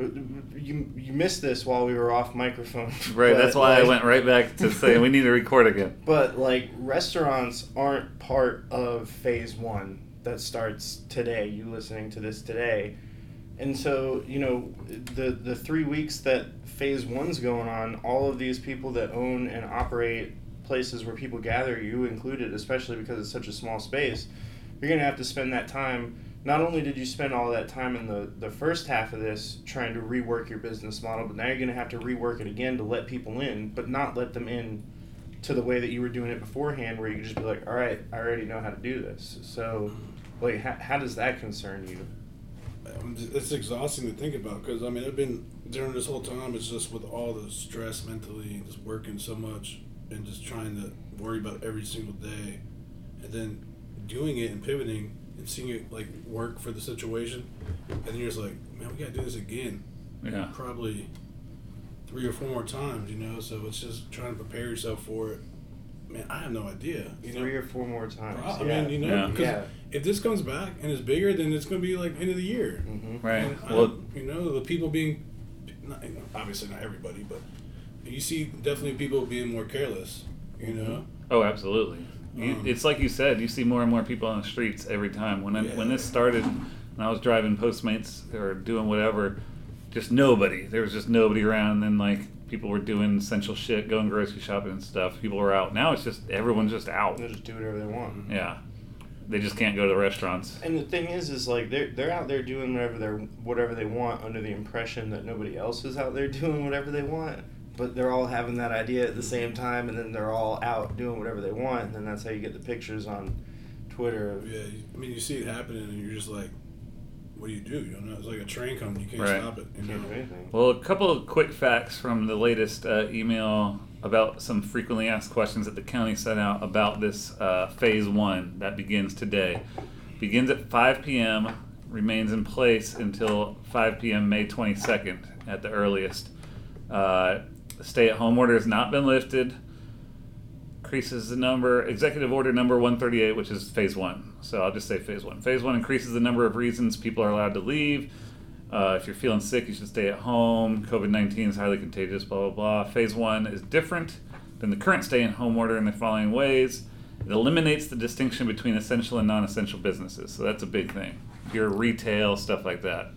you you missed this while we were off microphone. *laughs* right, that's why I went right back to saying we need to record again. *laughs* But like restaurants aren't part of phase one that starts today. You listening to this today, and so you know the the three weeks that phase one's going on. All of these people that own and operate places where people gather, you included, especially because it's such a small space, you're gonna have to spend that time. Not only did you spend all that time in the, the first half of this trying to rework your business model, but now you're going to have to rework it again to let people in, but not let them in to the way that you were doing it beforehand, where you could just be like, all right, I already know how to do this. So, like, how, how does that concern you? Um, It's exhausting to think about because I mean I've been during this whole time. It's just with all the stress mentally, and just working so much, and just trying to worry about every single day, and then doing it and pivoting seeing it like work for the situation, and then you're just like, man, we gotta do this again, Yeah. probably three or four more times, you know. So it's just trying to prepare yourself for it. Man, I have no idea. You know, Three or four more times. I yeah. mean, you know, Yeah. because Yeah. if this comes back and it's bigger, then it's going to be like end of the year. Mhm. Right. And I Well, don't- you know, the people being, not, you know, obviously not everybody, but you see definitely people being more careless. You know, Oh, absolutely. You, Um, it's like you said. You see more and more people on the streets every time. When I, when this started, when I was driving Postmates or doing whatever, just nobody. There was just nobody around. And then like people were doing essential shit, going grocery shopping and stuff. People were out. Now it's just everyone's just out. They'll just do whatever they want. Yeah, they just can't go to the restaurants. And the thing is, is like they're they're out there doing whatever they are whatever they want under the impression that nobody else is out there *laughs* doing whatever they want. But they're all having that idea at the same time, and then they're all out doing whatever they want, and then that's how you get the pictures on Twitter. Of, yeah. I mean, you see it happening, and you're just like, what do you do? You know, it's like a train coming. You can't Right. stop it. You Can't know? do anything. Well, a couple of quick facts from the latest uh, email about some frequently asked questions that the county sent out about this uh, phase one that begins today. Begins at 5 p.m., remains in place until 5 p.m. May 22nd at the earliest. Uh, stay at home order has not been lifted. Increases the number, executive order number 138, which is phase one. So I'll just say phase one. Phase one increases the number of reasons people are allowed to leave. Uh, if you're feeling sick, you should stay at home. COVID 19 is highly contagious, blah, blah, blah. Phase one is different than the current stay at home order in the following ways it eliminates the distinction between essential and non essential businesses. So that's a big thing. If you're retail, stuff like that,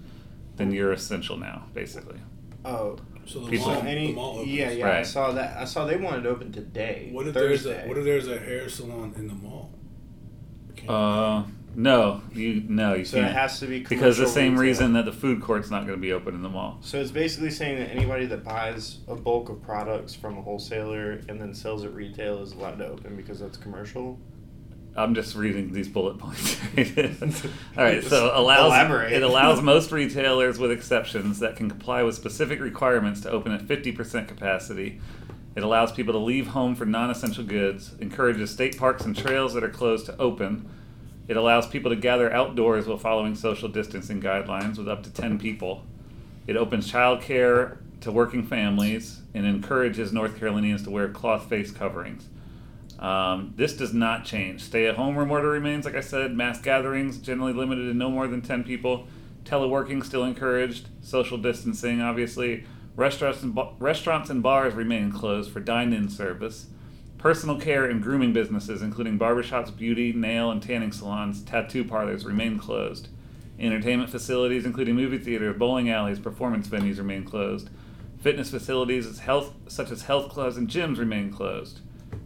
then you're essential now, basically. Oh, So the People- mall, any the mall opens. yeah yeah I saw that I saw they wanted to open today. What if Thursday. there's a What if there's a hair salon in the mall? Can't- Uh, no, you no, you so can't. it has to be because the same retail. reason that the food court's not going to be open in the mall. So it's basically saying that anybody that buys a bulk of products from a wholesaler and then sells at retail is allowed to open because that's commercial. I'm just reading these bullet points. *laughs* All right, so allows Elaborate. it allows most retailers, with exceptions, that can comply with specific requirements to open at 50% capacity. It allows people to leave home for non-essential goods. Encourages state parks and trails that are closed to open. It allows people to gather outdoors while following social distancing guidelines with up to 10 people. It opens childcare to working families and encourages North Carolinians to wear cloth face coverings. Um, this does not change. Stay at home order remains, like I said. Mass gatherings generally limited to no more than 10 people. Teleworking still encouraged. Social distancing, obviously. Restaurants and, ba- restaurants and bars remain closed for dine in service. Personal care and grooming businesses, including barbershops, beauty, nail, and tanning salons, tattoo parlors, remain closed. Entertainment facilities, including movie theaters, bowling alleys, performance venues, remain closed. Fitness facilities health, such as health clubs and gyms remain closed.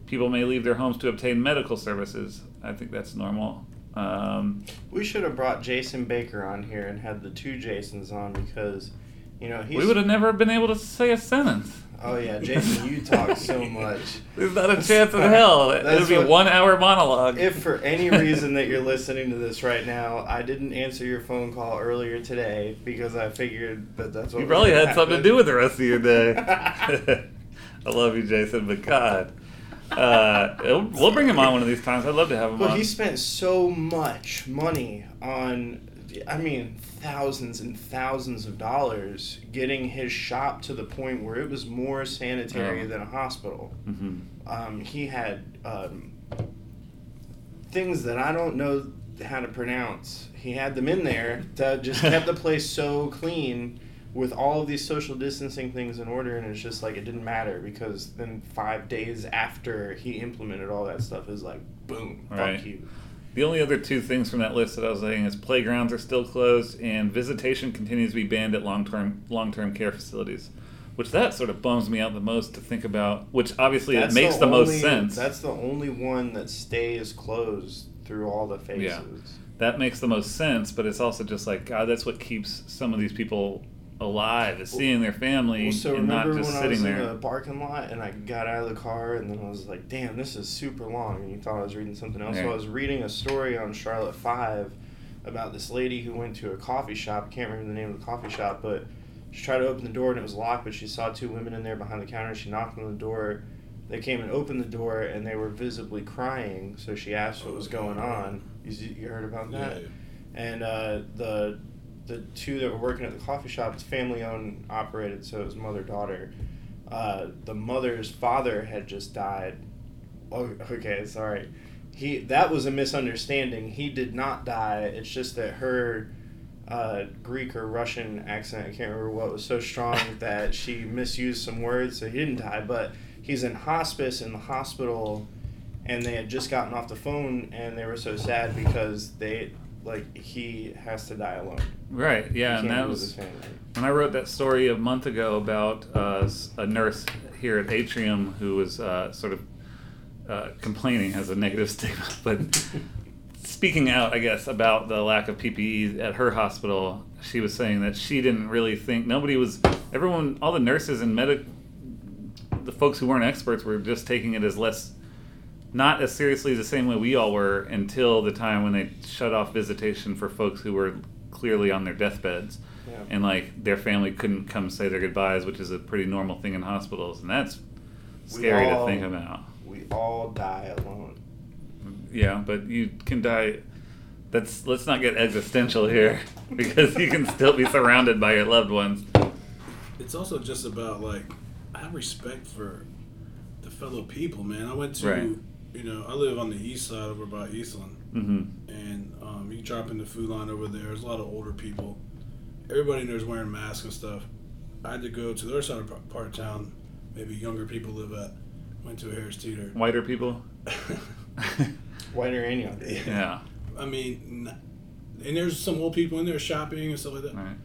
People may leave their homes to obtain medical services. I think that's normal. Um, We should have brought Jason Baker on here and had the two Jasons on because, you know, he's. we would have never been able to say a sentence. Oh yeah, Jason, you talk so *laughs* much. There's not a chance in hell. It That's would be what- one hour monologue. If for any reason that you're *laughs* listening to this right now, I didn't answer your phone call earlier today because I figured that that's what you probably had something to do with the rest of your day. *laughs* I love you, Jason, but God. Uh, we'll bring him on one of these times. I'd love to have him Well, on. he spent so much money on, I mean, thousands and thousands of dollars getting his shop to the point where it was more sanitary Oh. than a hospital. Mhm. Um, he had um, things that I don't know how to pronounce. He had them in there that just kept the *laughs* place so clean with all of these social distancing things in order, and it's just like it didn't matter because then five days after he implemented all that stuff is like boom, Right. fuck you. The only other two things from that list that I was saying is playgrounds are still closed and visitation continues to be banned at long-term long-term care facilities, which that sort of bums me out the most to think about. Which obviously it That's makes the, most only- sense. That's the only one that stays closed through all the phases. Yeah. that makes the most sense, but it's also just like God. That's what keeps some of these people alive is seeing their family Well, so and not remember just when I was sitting in there. the parking lot and I got out of the car and then I was like, "Damn, this is super long." And you thought I was reading something else. So I was reading a story on Charlotte Five about this lady who went to a coffee shop. I can't remember the name of the coffee shop, but she tried to open the door and it was locked. But she saw two women in there behind the counter. She knocked on the door. They came and opened the door and they were visibly crying. So she asked what was going on. You, you heard about that? Yeah. and uh, the the two that were working at the coffee shop it's family owned operated so it was mother daughter. Uh, the mother's father had just died. Oh, okay sorry. He that was a misunderstanding. He did not die. It's just that her uh, Greek or Russian accent I can't remember what was so strong *laughs* that she misused some words so he didn't die but he's in hospice in the hospital and they had just gotten off the phone and they were so sad because they like he has to die alone. Right. Yeah, and that was when I wrote that story a month ago about uh, a nurse here at Atrium who was uh, sort of uh, complaining has a negative *laughs* stigma, but speaking out, I guess, about the lack of PPE at her hospital, she was saying that she didn't really think nobody was everyone, all the nurses and medic, the folks who weren't experts were just taking it as less. Not as seriously the same way we all were until the time when they shut off visitation for folks who were clearly on their deathbeds Yeah. and like their family couldn't come say their goodbyes, which is a pretty normal thing in hospitals, and that's We scary to think about. We all die alone. Yeah, but you can die. That's let's not get existential here *laughs* because you can still be surrounded by your loved ones. It's also just about like I have respect for the fellow people, man. I went to Right. You know I live on the east side over by Eastland, hmm and um, you drop in the food line over there. There's a lot of older people. Everybody in there's wearing masks and stuff. I had to go to the other side of par- part of town. Maybe younger people live at. Went to a Harris Teeter. Whiter people. *laughs* Whiter and younger. yeah. I mean, and there's some old people in there shopping and stuff like that. Right.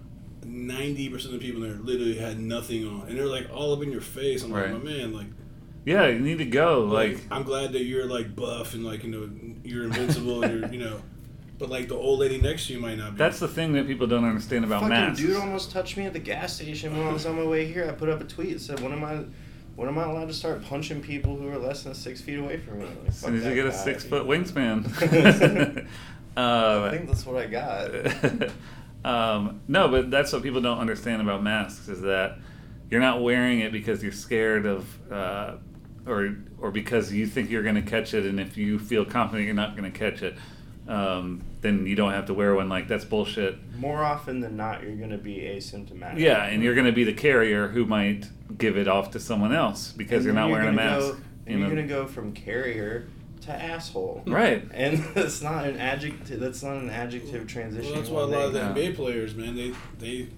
Ninety percent of the people in there literally had nothing on, and they're like all up in your face. I'm Right. like, my man, like, Yeah, you need to go. like, Like, I'm glad that you're like buff and like you know you're invincible and you're you know, but like the old lady next to you might not be. that's the thing that people don't understand about Fucking masks. dude almost touched me at the gas station when I was on my way here. I put up a tweet that said, "When am I, when am I allowed to start punching people who are less than six feet away from me?" Like, as soon as you get a six foot wingspan. *laughs* *laughs* uh, I think that's what I got. *laughs* um, no, but that's what people don't understand about masks is that you're not wearing it because you're scared of, uh, or or because you think you're going to catch it, and if you feel confident you're not going to catch it, um, then you don't have to wear one. Like that's bullshit. More often than not, you're gonna be asymptomatic. Yeah, and you're going to be the carrier who might give it off to someone else because And you're then not wearing a gonna mask. Go, and you you're gonna go from carrier to asshole. Right. And *laughs* that's not an adjective. That's not an adjective transition. well, that's why a lot of the Yeah. NBA players, man, they they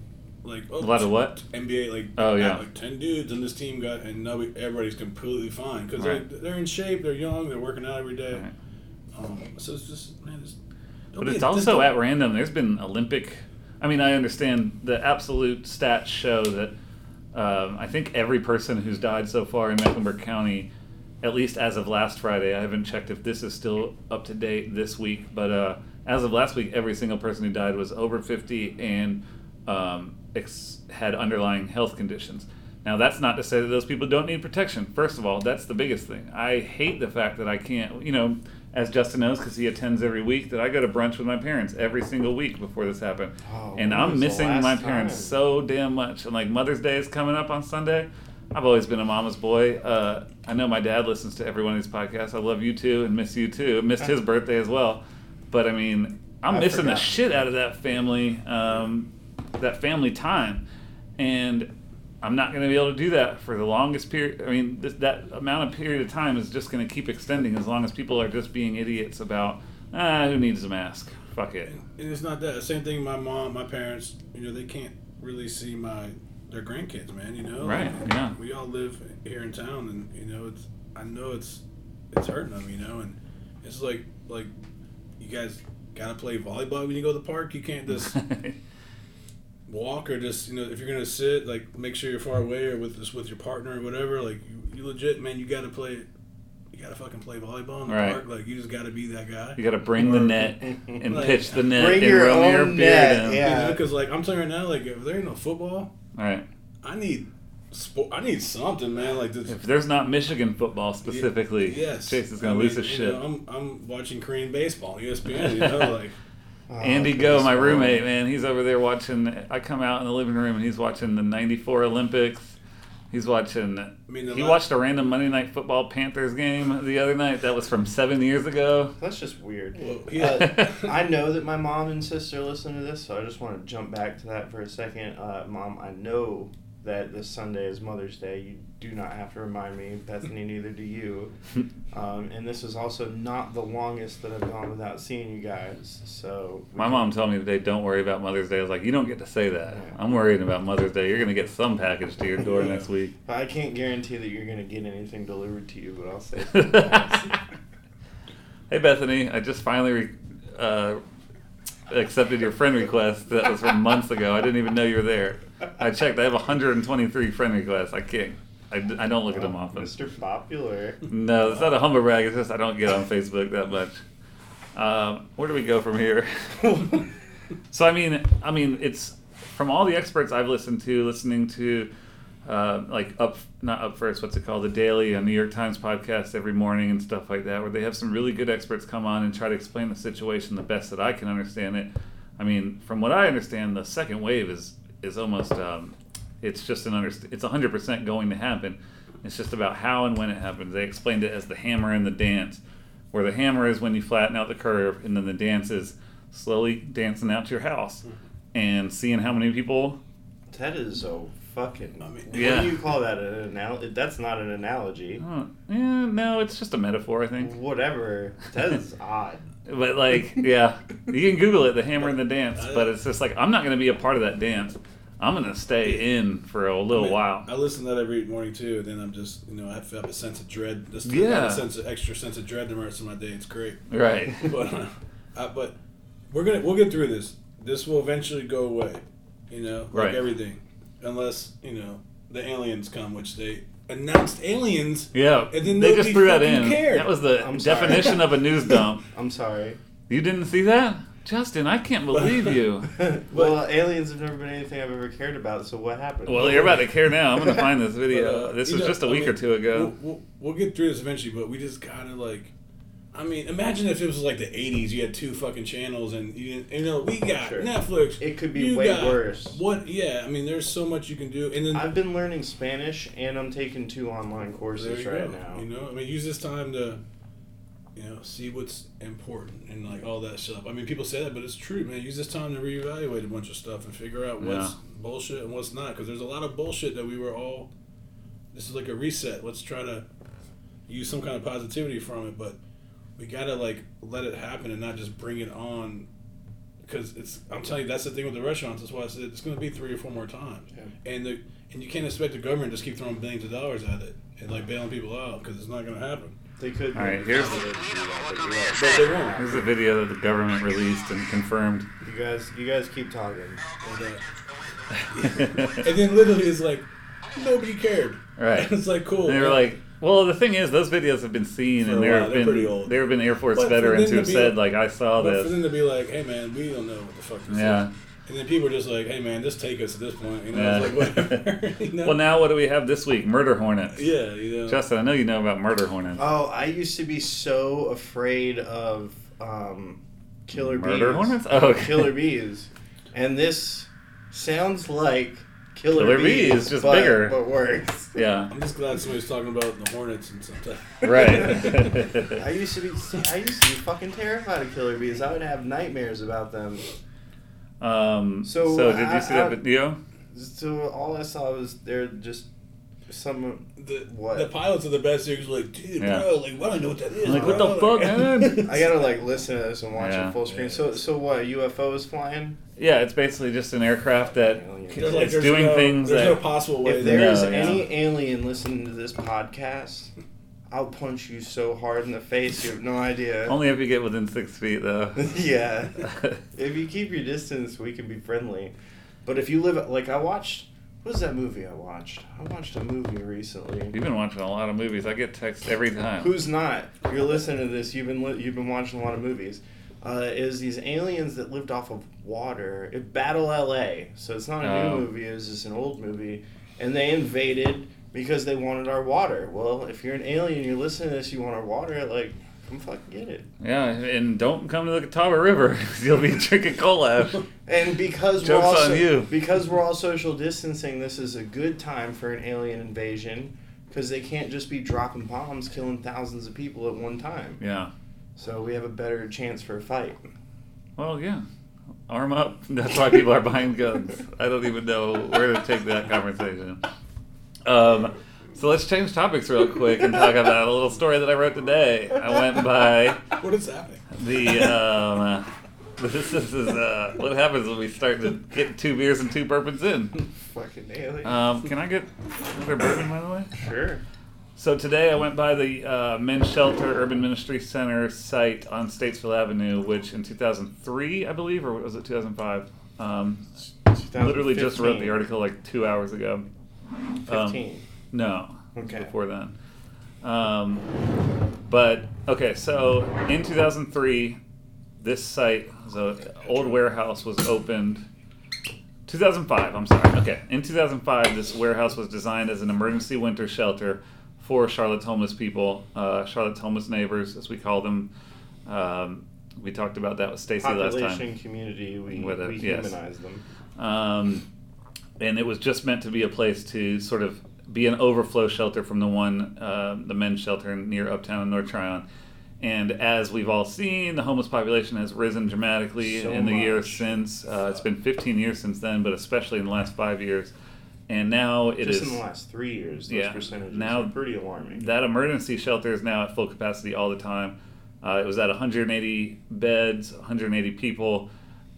like oh, A lot of what? NBA like Oh, yeah. like ten dudes and this team got and nobody everybody's completely fine because Right. they're, they're in shape, they're young, they're working out every day. Right. Um, so it's just man, it's, But it's a- also at random. There's been Olympic. I mean, I understand the absolute stats show that um, I think every person who's died so far in Mecklenburg County, at least as of last Friday, I haven't checked if this is still up to date this week, but uh, as of last week, every single person who died was over 50 and um, ex- had underlying health conditions. Now, that's not to say that those people don't need protection. First of all, that's the biggest thing. I hate the fact that I can't, you know, as Justin knows, because he attends every week, that I go to brunch with my parents every single week before this happened. Oh, and I'm missing my parents time? so damn much. And like Mother's Day is coming up on Sunday. I've always been a mama's boy. Uh, I know my dad listens to every one of these podcasts. I love you too and miss you too. Missed *laughs* his birthday as well. But I mean, I'm I missing the shit out of that family, um, that family time. And I'm not going to be able to do that for the longest period. I mean, this, that amount of period of time is just going to keep extending as long as people are just being idiots about, ah, who needs a mask? Fuck it. And it's not that. Same thing. My mom, my parents, you know, they can't really see my their grandkids, man. You know, Right, yeah. We all live here in town, and you know, it's I know it's it's hurting them, you know, and it's like like you guys gotta play volleyball when you go to the park. You can't just *laughs* walk or just you know if you're gonna sit like make sure you're far away or with just with your partner or whatever. Like you, you legit, man, you gotta play. You gotta fucking play volleyball in the Right. park. Like you just gotta be that guy. You got to bring the net and Like, pitch the net bring and your roll your own net, in. yeah. You know, because like I'm telling you right now, like if there ain't no football, All right. I need sport. I need something, man. Like this. If there's not Michigan football specifically, yes, Chase is going to mean, lose his shit. know, I'm I'm watching Korean baseball, ESPN. You *laughs* know, like Oh, Andy Go, my roommate, man, he's over there watching. I come out in the living room and he's watching the '94 Olympics. He's watching. I mean, he la- watched a random Monday Night Football Panthers game the other night. That was from seven years ago. That's just weird. Well, he- Uh, *laughs* I know that my mom and sister listen to this, so I just want to jump back to that for a second. Uh, mom, I know that this Sunday is Mother's Day. You do not have to remind me, Bethany, neither do you. *laughs* Um, and this is also not the longest that I've gone without seeing you guys. So My mom told me today, "Don't worry about Mother's Day." I was like, "You don't get to say that. Yeah. I'm worried about Mother's Day. You're going to get some package to your door Yeah. next week." I can't guarantee that you're gonna get anything delivered to you, but I'll say. *laughs* Hey Bethany, I just finally re- uh, accepted your friend request. That was from months ago. I didn't even know you were there. I checked. I have 123 friend requests. I can't. I, I don't look at them often. Mr. Popular. No, it's not a humble brag. It's just I don't get on Facebook that much. Um, where do we go from here? *laughs* so I mean, I mean, it's from all the experts I've listened to, listening to, uh, like up not up first, what's it called, the Daily, a New York Times podcast every morning and stuff like that, where they have some really good experts come on and try to explain the situation the best that I can understand it. I mean, from what I understand, the second wave is is almost um, it's just an underst- it's 100% going to happen. It's just about how and when it happens. They explained it as the hammer and the dance, where the hammer is when you flatten out the curve, and then the dance is slowly dancing out to your house and seeing how many people. That is a fucking. I mean- Yeah. What do you call that? An analogy? That's not an analogy. Oh, yeah, no, it's just a metaphor, I think. Whatever. That is *laughs* odd. But like, yeah, you can Google it, the hammer and the dance. *laughs* But it's just like I'm not going to be a part of that dance. I'm going to stay in for a little I mean, while. I listen to that every morning too, and then I'm just you know I have a sense of dread. Just Yeah. a sense of extra sense of dread the rest of my day. It's great. Right. *laughs* but uh, uh, but we're gonna we'll get through this. This will eventually go away, you know, like Right. everything, unless you know the aliens come, which they announced aliens. Yeah, And then they just threw that fucking in. cared. That was the I'm sorry. definition of a news dump. *laughs* I'm sorry. You didn't see that, Justin? I can't believe you. *laughs* well, aliens have never been anything I've ever cared about. So what happened? Well, you're about to care now. I'm going to find this video. But, uh, this was know, just a I week mean, or two ago. We'll, we'll, we'll get through this eventually, but we just gotta like. I mean, imagine if it was like the '80s. You had two fucking channels, and you didn't, you know we got Sure. Netflix. It could be you way got- worse. What? Yeah, I mean, there's so much you can do, and then I've been learning Spanish, and I'm taking two online courses right go. now. You know, I mean, use this time to, you know, see what's important and like all that stuff. I mean, people say that, but it's true, man. Use this time to reevaluate a bunch of stuff and figure out what's Yeah. bullshit and what's not. Because there's a lot of bullshit that we were all. This is like a reset. Let's try to use some kind of positivity from it, but we gotta like let it happen and not just bring it on. Because it's, I'm telling you, that's the thing with the restaurants. That's why I said it's going to be three or four more times, Yeah. and the and you can't expect the government to just keep throwing billions of dollars at it and like bailing people out because it's not going to happen. They could. Be All right, here's But they won't. here's a video that the government released and confirmed. You guys, you guys keep talking. And, uh, *laughs* and then literally it's like nobody cared. Right. *laughs* it's like cool. And they were like, well, the thing is, those videos have been seen, For and there while, have they're been pretty old. there have been Air Force But for veterans them who to have be- said, like, I saw but for this. them to be like, hey man, we don't know what the fuck this Yeah. is. And then people are just like, hey man, just take us at this point. You know, Yeah. it's like whatever. *laughs* you know? Well, now what do we have this week? Murder hornets. yeah, you know. Justin, I know you know about murder hornets. Oh, I used to be so afraid of um, killer Murder bees. hornets? Oh, okay. killer bees, and this sounds like killer, Killer bees, bees, just but, bigger. but worse. *laughs* Yeah. I'm just glad somebody's talking about the hornets and something. Right. *laughs* I used to be, I used to be fucking terrified of killer bees. I would have nightmares about them. Um, so, So, did you I- see that video? So all I saw was they're just some. The, What? the pilots are the best. They're like, dude, Yeah. bro, like, I don't know what that is. Like, what the fuck, *laughs* man? *laughs* I gotta like listen to this and watch Yeah. it full screen. So so what? UFOs flying? Yeah, it's basically just an aircraft that There's like, it's doing no, things There's that no possible way. If there's No, yeah. any alien listening to this podcast, I'll punch you so hard in the face you have no idea. *laughs* only if you get within six feet, though. *laughs* yeah. *laughs* If you keep your distance, we can be friendly. But if you live like I watched, what was that movie I watched? I watched a movie recently. You've been watching a lot of movies. I get texts every time. Who's not? You're listening to this. You've been li- you've been watching a lot of movies. Uh, is these aliens that lived off of water? It, Battle L.A. So it's not a Oh. new movie. It was just an old movie, and they invaded because they wanted our water. Well, if you're an alien, you're listening to this, you want our water. Like, come fucking get it. Yeah, and don't come to the Catawba River *laughs* you'll be *laughs* drinking coal ash. And because we're you. because we're all social distancing, this is a good time for an alien invasion because they can't just be dropping bombs, killing thousands of people at one time. Yeah. So we have a better chance for a fight. Well, yeah. Arm up. That's why people are buying guns. I don't even know where to take that conversation. Um, so let's change topics real quick and talk about a little story that I wrote today. I went by What is happening? the. Um, *laughs* this, this is uh, what happens when we start to get two beers and two bourbons in. Fucking alien. Um, can I get another bourbon, by the way? sure. So today I went by the uh, Men's Shelter Urban Ministry Center site on Statesville Avenue, which in 2003, I believe, or was it 2005? Um, literally just wrote the article like two hours ago. Um, 15. no, Okay. before then. Um, but okay, so in 2003, this site, the old warehouse, was opened. 2005, I'm sorry. Okay, in 2005, this warehouse was designed as an emergency winter shelter for Charlotte's homeless people, uh, Charlotte's homeless neighbors, as we call them. Um, we talked about that with Stacy last time. Population, community, we, With it, we yes. humanize them. Um, and it was just meant to be a place to sort of be an overflow shelter from the one, uh, the men's shelter near Uptown and North Tryon. And as we've all seen, the homeless population has risen dramatically So in the years since. Uh, it's been 15 years since then, but especially in the last five years. And now it is Just in the last three years, those Yeah. percentages Now- are pretty alarming. that emergency shelter is now at full capacity all the time. Uh, it was at 180 beds, 180 people.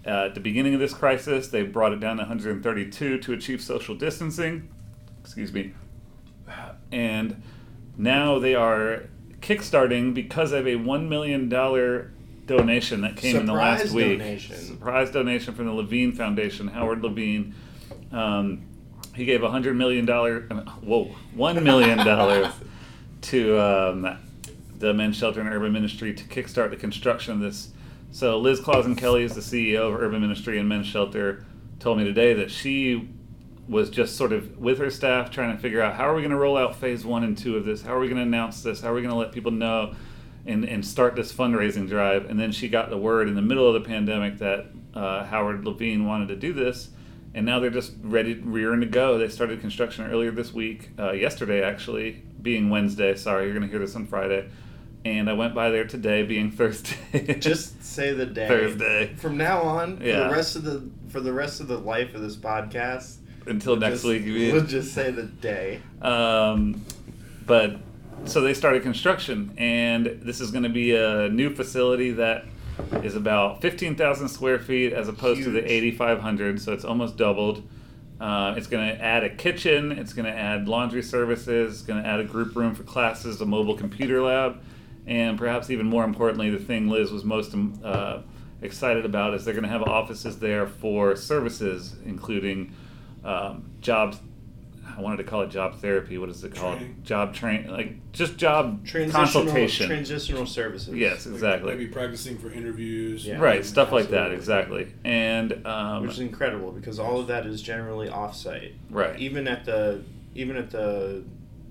Uh, at the beginning of this crisis, they brought it down to 132 to achieve social distancing. Excuse me. And now they are kickstarting because of a $1 million donation that came in the last Surprise week. donation. Surprise donation from the Levine Foundation, Howard Levine. Um, he gave a hundred million dollar, whoa, one million dollars *laughs* to um, the Men's Shelter and Urban Ministry to kickstart the construction of this. So Liz Clasen-Kelly is the CEO of Urban Ministry and Men's Shelter. Told me today that she was just sort of with her staff trying to figure out how are we going to roll out phase one and two of this? How are we going to announce this? How are we going to let people know and, and start this fundraising drive? And then she got the word in the middle of the pandemic that uh, Howard Levine wanted to do this. And now they're just ready, rearing to go. They started construction earlier this week, uh, yesterday actually, being Wednesday. Sorry, you're going to hear this on Friday. And I went by there today, being Thursday. *laughs* Just say the day. Thursday. From now on, for Yeah. the rest of the for the rest of the life of this podcast, until next just- week. We'll just say the day. Um, but so they started construction, and this is going to be a new facility that is about 15,000 square feet as opposed to the 8,500, so it's almost doubled. Uh, it's going to add a kitchen. It's going to add laundry services. It's going to add a group room for classes, a mobile computer lab, and perhaps even more importantly, the thing Liz was most um, uh, excited about is they're going to have offices there for services, including um, jobs. I wanted to call it job therapy. What is it called? Training. Job train, like just job Transitional, consultation. transitional services. yes, exactly. Maybe practicing for interviews. Yeah. right, stuff like that. Exactly. And um, which is incredible because all of that is generally off-site. Right. Even at the, even at the,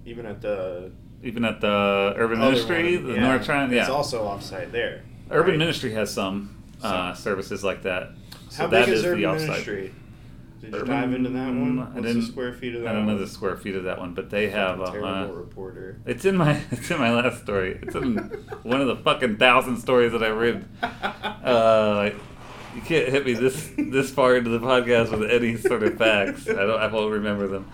even at the even at the urban other ministry, one, the yeah, North Tryon, yeah, it's also off-site there. urban right? ministry has some uh, services like that. So How that big is the urban offsite. ministry? Did you Urban- dive into that one? What's the didn't- square feet of that I don't know one? the square feet of that one, but they have a a. terrible Uh, reporter. it's in my *laughs* it's in my last story. It's in *laughs* one of the fucking thousand stories that I read. *laughs* Uh, you can't hit me this this far into the podcast with any sort of facts. I don't. I won't remember them.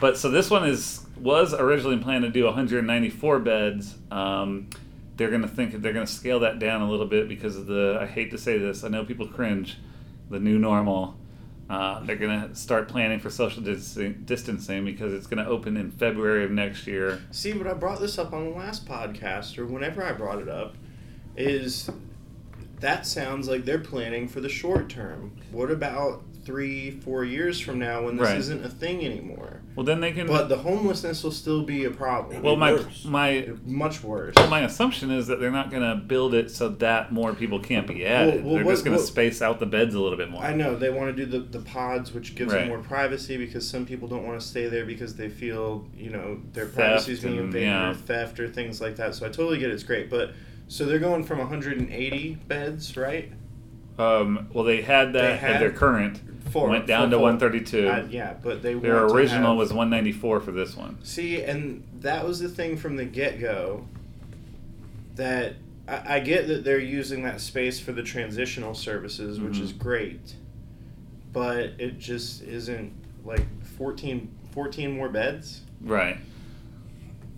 But so this one is was originally planned to do 194 beds. Um, they're going to think they're going to scale that down a little bit because of the. I hate to say this. I know people cringe. The new normal. Uh, they're going to start planning for social distancing, because it's going to open in February of next year. See, but I brought this up on the last podcast, or whenever I brought it up, is that sounds like they're planning for the short term. What about three, four years from now when this Right. isn't a thing anymore? Well, then they can. But the homelessness will still be a problem. well, my worse. my much worse. my assumption is that they're not going to build it so that more people can't be added. well, they're what- just going to space out the beds a little bit more. I know they want to do the, the pods, which gives Right. them more privacy because some people don't want to stay there because they feel you know their Theft privacy is being invaded yeah. or theft or things like that. So I totally get it. it's great, but so they're going from 180 beds, right? Um, well, they had that They at had their current. Four went down full- to full- 132. Uh, yeah, but they Their want to original have- was 194 for this one. See, and that was the thing from the get go that I, I get that they're using that space for the transitional services, which Mhm. is great, but it just isn't like 14, 14 more beds. Right.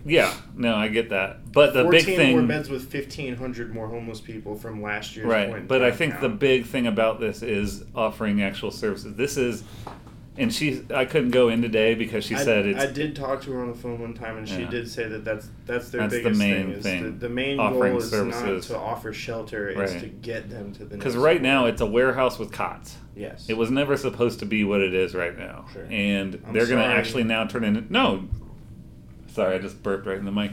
Yeah. No, I get that. But the big thing. more beds with 1,500 more homeless people from last year's point Right. But I think now. the big thing about this is offering actual services. This is, and she, I couldn't go in today because she I, said it's I did talk to her on the phone one time, and she did say that that's that's their That's the biggest main thing. Thing, The, the main offering goal is services. not to offer shelter; it's Right. to get them to the. because right level. now it's a warehouse with cots. yes, It was never supposed to be what it is right now. Sure. And I'm they're going to actually now turn in. No. Sorry, I just burped right in the mic.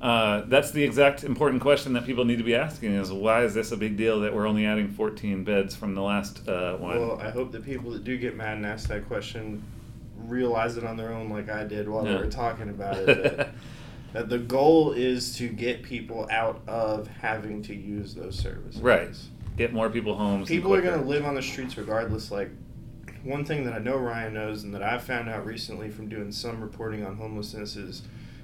Uh, that's the exact important question that people need to be asking is why is this a big deal that we're only adding 14 beds from the last uh, one? Well, I hope that people that do get mad and ask that question realize it on their own, like I did while Yeah. we were talking about it. That, *laughs* that the goal is to get people out of having to use those services. right. Get more people homes. People are going to live on the streets regardless. Like, one thing that I know Ryan knows and that I've found out recently from doing some reporting on homelessness is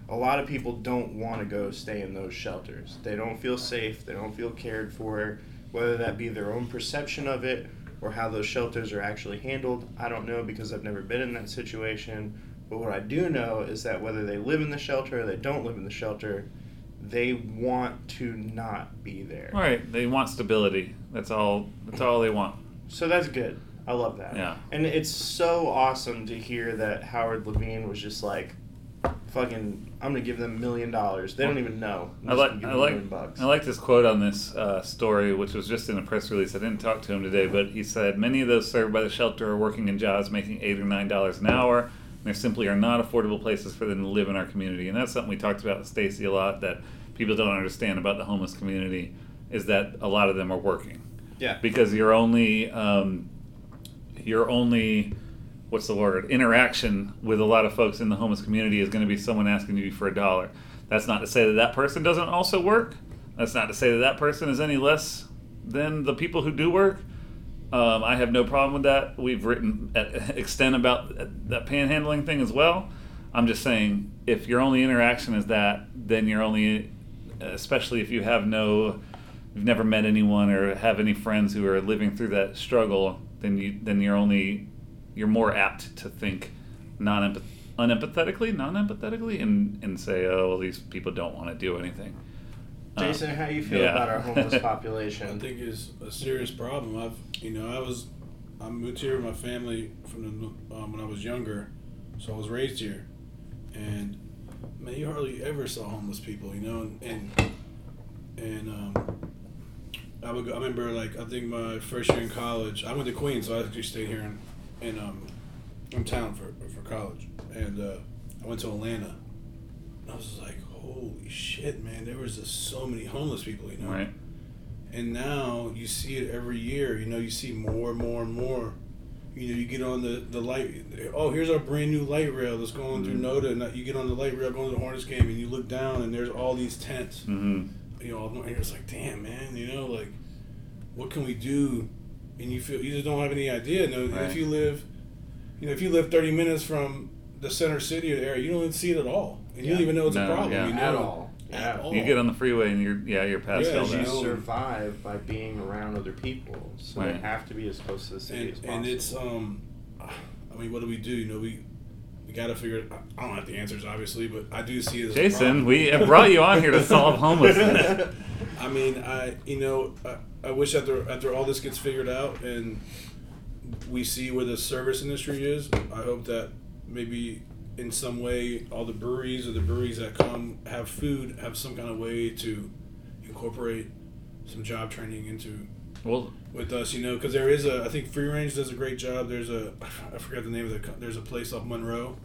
a lot of people don't want to go stay in those shelters. They don't feel safe, they don't feel cared for, whether that be their own perception of it or how those shelters are actually handled. I don't know because I've never been in that situation. But what I do know is that whether they live in the shelter or they don't live in the shelter, they want to not be there. Right. They want stability. That's all. That's all they want. So that's good. I love that. Yeah. And it's so awesome to hear that Howard Levine was just like, fucking, I'm gonna give them a million dollars. They don't even know. I'm I like I like. I like this quote on this uh, story, which was just in a press release. I didn't talk to him today, but he said many of those served by the shelter are working in jobs making eight or nine dollars an hour. There simply are not affordable places for them to live in our community, and that's something we talked about with Stacy a lot. That people don't understand about the homeless community is that a lot of them are working Yeah. because you're only um, you're only what's the word interaction with a lot of folks in the homeless community is going to be someone asking you for a dollar. That's not to say that that person doesn't also work. That's not to say that that person is any less than the people who do work. Um, i have no problem with that. We've written uh, *laughs* at extent about uh, that panhandling thing as well. I'm just saying if your only interaction is that then you're only uh, especially if you have no you've never met anyone or have any friends who are living through that struggle, then you then you're only you're more apt to think non unempathetically, non empathetically, and and say, oh, well, these people don't want to do anything. Uh, Jason, how you feel yeah. about our homeless *laughs* population? I think it's a serious problem. I've, you know, I was, I moved here with my family from the, um, when I was younger, so I was raised here, and man, you hardly ever saw homeless people, you know, and and, and um, I would go, I remember like I think my first year in college, I went to Queens, so I actually stayed here in in um in town for for college, and uh, I went to Atlanta. I was like, holy shit, man! There was just so many homeless people, you know. Right. And now you see it every year. You know, you see more and more and more. You know, you get on the, the light. Oh, here's our brand new light rail that's going through Mm-hmm. NoDa. And you get on the light rail going to the Hornets game, and you look down, and there's all these tents. Mm-hmm. You know, and you're just like, damn, man. You know, like, what can we do? And you feel you just don't have any idea. No, Right. if you live, you know, if you live 30 minutes from the center city area, you don't even see it at all, and you don't even know it's No, a problem. yeah. You know? At all. At all. You get on the freeway and you're yeah you're past Yeah, all Because you survive by being around other people, so Right. they have to be as close to the city as possible. and it's um i mean what do we do you know we we got to figure i don't have the answers obviously but i do see it as Jason, we have brought you on here to solve *laughs* homelessness. i mean i you know I, I wish after after all this gets figured out and we see where the service industry is i hope that maybe in some way all the breweries or the breweries that come have food have some kind of way to incorporate some job training into well, with us, you know, because there is a. I think Free Range does a great job. There's a. I forgot the name of the. There's a place off Monroe,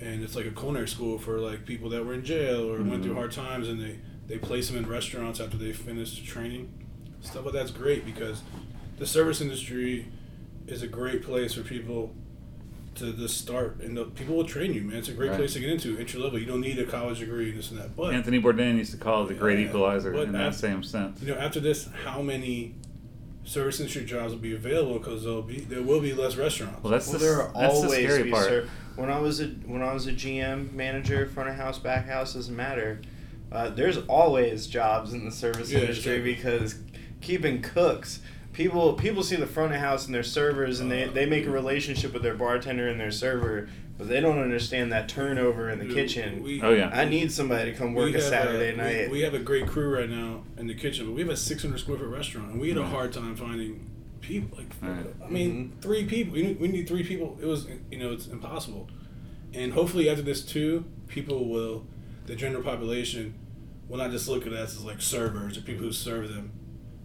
and it's like a culinary school for like people that were in jail or went through mm-hmm. hard times, and they they place them in restaurants after they finish training. Stuff like that's great because the service industry is a great place for people to just start, and the, people will train you, man. It's a great Right. place to get into entry level. You don't need a college degree and this and that, but Anthony Bourdain used to call it the great Yeah, equalizer in that same sense. you know, after this, how many service industry jobs will be available? Because there'll be there will be less restaurants. Well, that's well, the, there are that's the always scary part. ser- when I was a when I was a GM manager, front of house, back house doesn't matter. Uh, there's always jobs in the service Yeah, industry sure. because keeping cooks. People people see the front of house and their servers and they, Uh, they make a relationship with their bartender and their server, but they don't understand that turnover in the Dude, kitchen. we- Oh yeah. I need somebody to come work we a have Saturday we- night. We, have a great crew right now in the kitchen, but we have a 600 square foot restaurant, and we had a hard time finding people. Like, Right. I mean, mm-hmm. three people. We need, we need three people. It was, you know, it's impossible. And hopefully, after this too, people will, the general population, will not just look at us as like servers or people who serve them.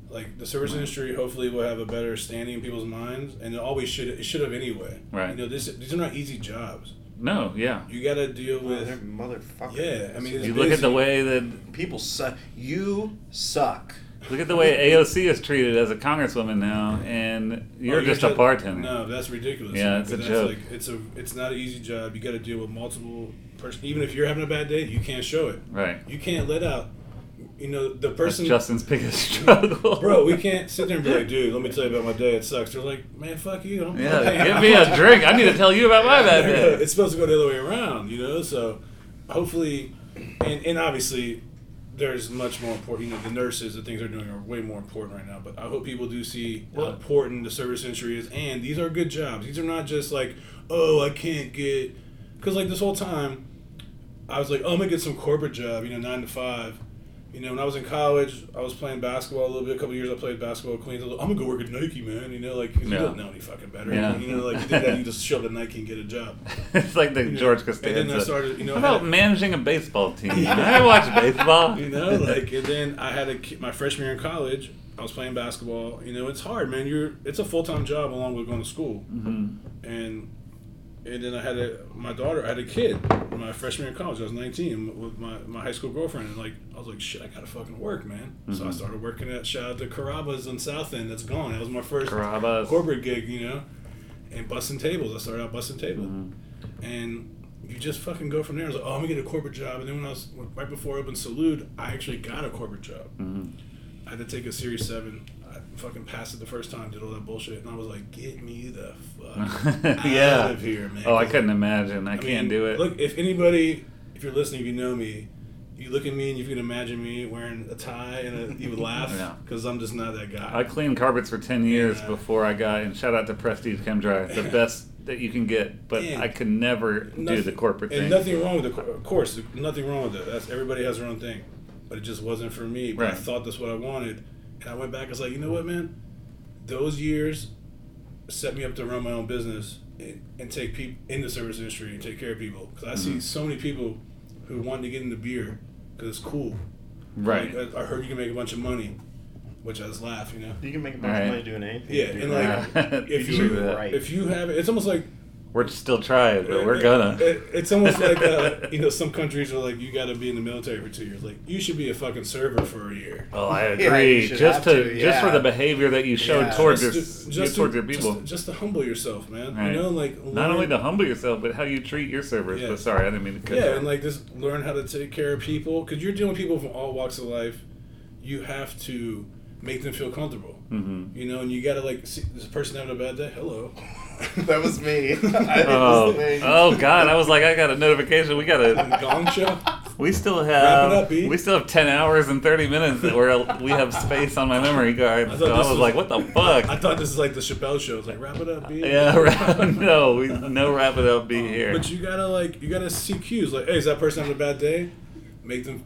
Like the service industry, hopefully, will have a better standing in people's minds, and it always should. It should have anyway. Right. You know, this these are not easy jobs. no, yeah. You got to deal Well, they're with. motherfuckers. Yeah, I mean, it's You look at the way that people suck. You suck. look at the way AOC is treated as a congresswoman now, and you're Oh, just a bartender. No, that's ridiculous. Yeah, it's a That's joke. Like, it's a it's not an easy job. You got to deal with multiple person. Even if you're having a bad day, you can't show it. Right. You can't let out. You know the That's person. Justin's biggest struggle. Bro, we can't sit there and be like, dude, let me tell you about my day. It sucks. They're like, man, fuck you. I'm Yeah, give me a drink. I need to tell you about my bad day. it's supposed to go the other way around, you know. So hopefully, and and obviously, there's much more important. You know, the nurses, the things they're doing are way more important right now. But I hope people do see how important the service industry is, and these are good jobs. These are not just like, oh, I can't get, because like this whole time, I was like, oh, I'm gonna get some corporate job, you know, nine to five. You know, when I was in college, I was playing basketball a little bit. A couple years, I played basketball at Queens. I I'm gonna go work at Nike, man. You know, like 'cause you Yeah. don't know any fucking better. Yeah. You know, like you think that you just show up at Nike and get a job. *laughs* it's like the know, George and Costanza. then I started, you know, How about managing a baseball team? *laughs* I watch baseball. You know, like, and then I had a my freshman year in college. I was playing basketball. You know, it's hard, man. You're it's a full time job along with going to school, Mhm. and and then I had a my daughter. I had a kid. My freshman year in college, I was 19 with my, my high school girlfriend, and like I was like, shit, I gotta fucking work, man. So I Mhm. started working at shout out to Carrabba's in South End. That's gone. That was my first Carrabba's. corporate gig, you know, and busting tables. I started out busting tables, Mhm. and you just fucking go from there. I was like, oh, I'm gonna get a corporate job, and then when I was right before I opened Salud, I actually got a corporate job. Mhm. I had to take a Series Seven. Fucking passed it the first time, did all that bullshit, and I was like, "Get me the fuck *laughs* Yeah. out of here, man!" Oh, I couldn't imagine. I, I can't mean, do it. Look, if anybody, if you're listening, if you know me, you look at me and you can imagine me wearing a tie and a, you would laugh *laughs* Yeah. because I'm just not that guy. I cleaned carpets for 10 years Yeah. before I got, and shout out to Prestige Chem Dry, the *laughs* best that you can get, but And I could never do the corporate and thing. nothing wrong with the, Of course, nothing wrong with it. That's everybody has their own thing, but it just wasn't for me. But I thought that's what I wanted, and I went back. I was like, you know what, man? Those years set me up to run my own business and, and take people in the service industry and take care of people. Because I see so many people who want to get into beer because it's cool. Right. Like, I, I heard you can make a bunch of money, which I just laugh, you know. You can make a bunch Right. of money doing anything. Yeah, and like *laughs* if You you. Right. if you have it, it's almost like We're still trying, but we're gonna. It, it's almost like uh, *laughs* you know some countries are like you got to be in the military for two years. Like you should be a fucking server for a year. Oh, I *laughs* agree. you should just have to, to, just for the behavior that you showed Yeah. towards your, Just to- you- just to- towards your people. Just, just to humble yourself, man. Right. You know, like Not only to humble yourself, but how you treat your servers. Yeah. But sorry, I didn't mean to cut you yeah, off. and like just learn how to take care of people because you're dealing with people from all walks of life. You have to make them feel comfortable. Mhm. You know, and you gotta like see this person having a bad day. Hello. *laughs* that was me. *laughs* Oh, oh God! I was like, I got a notification. We got a. *laughs* Gong show. We still Wrap have. it up, B. we still have ten hours and thirty minutes that where we have space on my memory card. I so I was was- like, what the fuck? I thought this is like the Chappelle show. It's like wrap it up, B. yeah, ra- no, we no wrap it up. Be oh, here. But you gotta like you gotta see cues like, hey, is that person having a bad day? Make them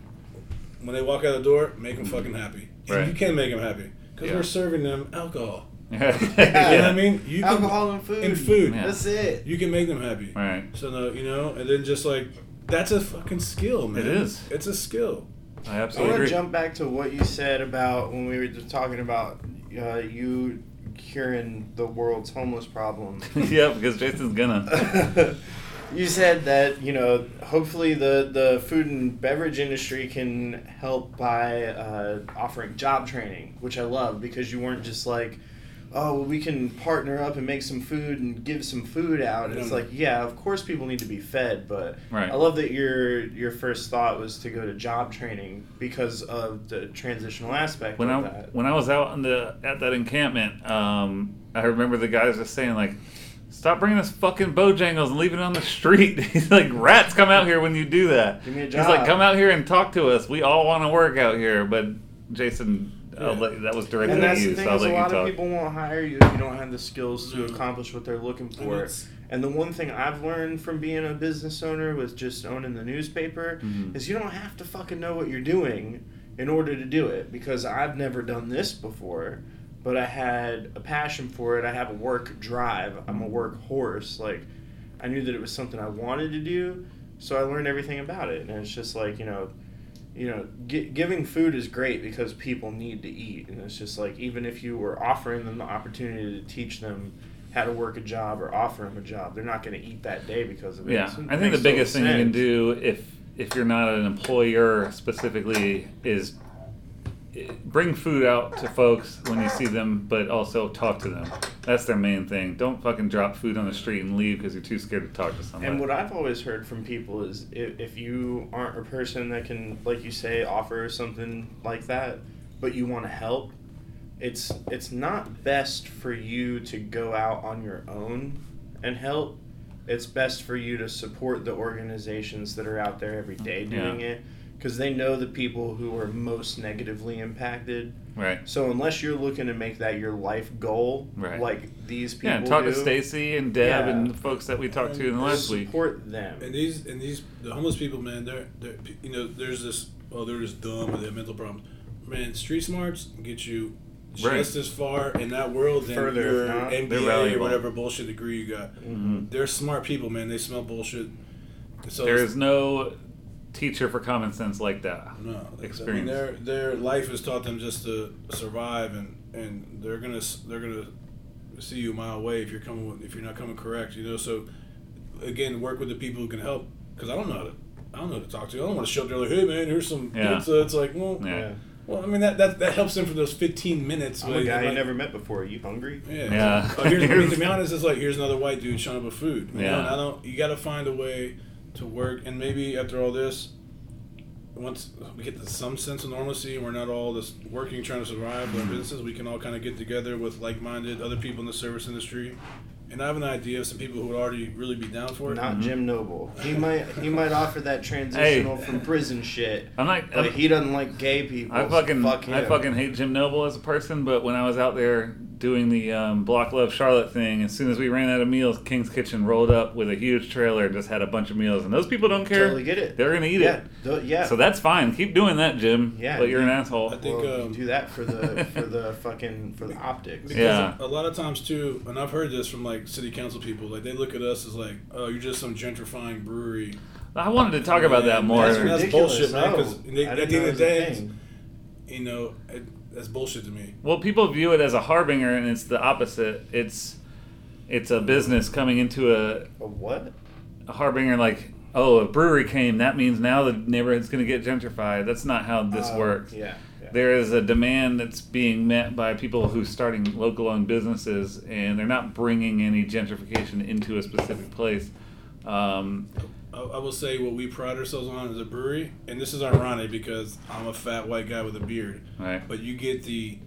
when they walk out the door, make them fucking happy. And Right. you can't make them happy because Yeah. we're serving them alcohol. Yeah. You know what I mean? You can, Alcohol and food. and food. Yeah. That's it. You can make them happy. Right. So no, you know, and then just like that's a fucking skill, man. It is. It's a skill. I absolutely I absolutely want to jump back to what you said about when we were just talking about uh, you curing the world's homeless problem. *laughs* yeah, because Jason's gonna. *laughs* you said that you know hopefully the the food and beverage industry can help by uh, offering job training, which I love because you weren't just like. Oh, well, we can partner up and make some food and give some food out. And it's like, yeah, of course people need to be fed, but Right. I love that your your first thought was to go to job training because of the transitional aspect when of I that. when I was out in the at that encampment, um, I remember the guys just saying like, "Stop bringing us fucking bojangles and leaving it on the street." *laughs* He's like, "Rats come out here when you do that." Give me a job. He's like, "Come out here and talk to us. We all want to work out here." But Jason, I'll Yeah. let, that was directed And at that's you, the thing so I'll is a let you lot of people won't hire you if you don't have the skills to Mm. accomplish what they're looking for. it's- And the one thing I've learned from being a business owner with just owning the newspaper Mhm. is you don't have to fucking know what you're doing in order to do it. Because I've never done this before, but I had a passion for it. I have a work drive. I'm a work horse. Like I knew that it was something I wanted to do, so I learned everything about it. And it's just like you know, you know, gi- giving food is great because people need to eat, and it's just like even if you were offering them the opportunity to teach them how to work a job or offer them a job, they're not going to eat that day because of it. Yeah, So it I think the biggest thing total you can do if if you're not an employer specifically is bring food out to folks when you see them, but also talk to them. That's their main thing. Don't fucking drop food on the street and leave because you're too scared to talk to somebody. And what I've always heard from people is if, if you aren't a person that can, like you say, offer something like that, but you want to help, it's it's not best for you to go out on your own and help. It's best for you to support the organizations that are out there every day doing Yeah. it because they know the people who are most negatively impacted. right. So unless you're looking to make that your life goal, Right. like these people Yeah, and talk do, to Stacy and Deb Yeah. and the folks that we talked to in the last week. support them. And these and these the homeless people, man, they're they're you know there's this oh they're just dumb or they have mental problems. Man, street smarts get you just Right. as far in that world than Further, your if not. MBA or whatever bullshit degree you got. Mhm. They're smart people, man. They smell bullshit. So there is no teacher for common sense like that. no I mean, experience. their their life has taught them just to survive, and and they're gonna they're gonna see you a mile away if you're coming with, if you're not coming correct. You know, so again, work with the people who can help because I don't know how to. I don't know who to talk to. I don't want to show up there like, hey man, here's some Yeah. pizza. It's like, well, Yeah. yeah. well, I mean that, that that helps them for those 15 minutes. I'm a guy you like- never met before. Are you hungry? Yeah. Yeah. Oh, here's, I mean, to be *laughs* honest, it's like here's another white dude showing up with food. You Yeah. Know? And I don't. You got to find a way to work, and maybe after all this, once we get to some sense of normalcy, and we're not all just working trying to survive Mm-hmm. our businesses. We can all kind of get together with like-minded other people in the service industry. And I have an idea of some people who would already really be down for it. Not Jim Noble. He might he might offer that transitional from prison shit, I'm not. but I'm- he doesn't like gay people. I so fucking fuck him. I fucking hate Jim Noble as a person, but when I was out there doing the um, Block Love Charlotte thing. As soon as we ran out of meals, King's Kitchen rolled up with a huge trailer and just had a bunch of meals. And those people don't care. Totally get it. They're gonna eat yeah, it. th- yeah. So that's fine. Keep doing that, Jim. Yeah, But you're an asshole. I think, well, you um, do that for the *laughs* for the fucking for the optics. Because Yeah. a lot of times too, and I've heard this from like city council people, like they look at us as like, oh, you're just some gentrifying brewery. I wanted to talk about that more. That's, That's that's ridiculous, bullshit, man. Because I at the end of the day, was a it's, thing. you know, it, that's bullshit to me. Well, people view it as a harbinger, and it's the opposite. It's it's a business coming into a, A what? a harbinger like, oh, a brewery came. That means now the neighborhood's going to get gentrified. That's not how this Uh, works. Yeah. yeah. There is a demand that's being met by people who are starting local-owned businesses, and they're not bringing any gentrification into a specific place. Um, I, I will say what we pride ourselves on as a brewery, and this is ironic because I'm a fat white guy with a beard, right. but you get the,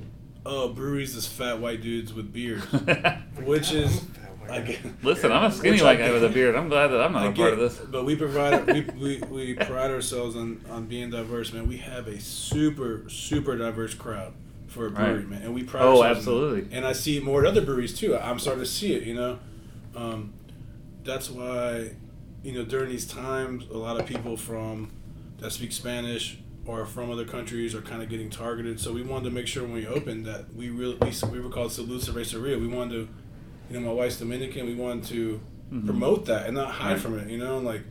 oh, breweries is fat white dudes with beards, *laughs* which is, I get, Listen, I'm a skinny Which white guy with a beard. I'm glad that I'm not I a get, part of this. But we provide *laughs* we, we, we pride ourselves on, on being diverse, man. We have a super super diverse crowd for a brewery, Right. man, and we pride Oh, ourselves absolutely. that. And I see it more at other breweries too. I'm starting to see it. You know, um, that's why you know during these times, a lot of people from that speak Spanish or from other countries are kind of getting targeted. So we wanted to make sure when we opened that we really we, we were called Salud Cerveceria. We wanted to, you know, my wife's Dominican. We wanted to Mhm. promote that and not hide Right. from it. You know, like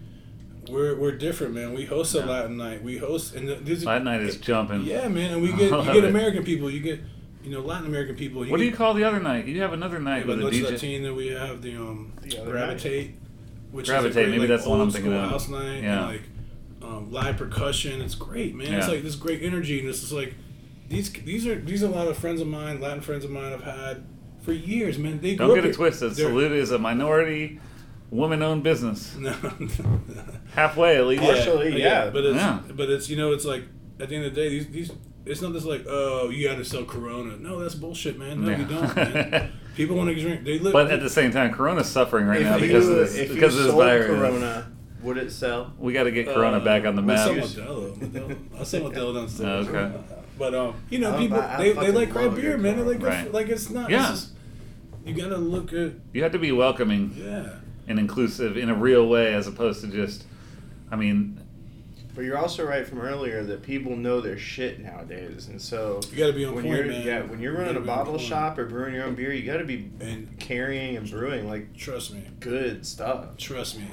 we're we're different, man. We host a Yeah. Latin night. We host and the, these Latin night is jumping. yeah, man. And we get you get it. American people. You get you know Latin American people. What do you get, call the other night? You have another night But with a Noche DJ. Latina, we have the um The other gravitate, which Gravitate, is great, maybe like, that's the one I'm thinking of. House night, Yeah. and like um, live percussion. It's great, man. It's like this great energy, and it's just like these these are these are a lot of friends of mine, Latin friends of mine. I've had for years, man. They Don't grew get up it twisted. They're- Salud is a minority, woman-owned business. *laughs* No. Halfway, at least. Partially, yeah. But it's Yeah. but it's you know it's like at the end of the day these these it's not just like oh you got to sell Corona. No, that's bullshit, man. No, Yeah. you don't. Man. *laughs* People want to drink. They live. But at the same time, Corona's suffering right if now you, because of this if because you of this sold virus. Corona, would it sell? We got to get Corona Uh, back on the we'll map. sell Modelo. Modelo. I'll sell *laughs* Modelo downstairs. Okay. But um, you know, people buy- they, they like craft beer, man. They like Right. like it's not. Yeah. It's just, you gotta look at You have to be welcoming yeah. and inclusive in a real way, as opposed to just. I mean, But you're also right from earlier that people know their shit nowadays, and so You gotta be on when point, you're man. yeah when you're You running a gotta be on bottle shop or brewing your own beer, you got to be And carrying and brewing like trust me, good stuff. trust me.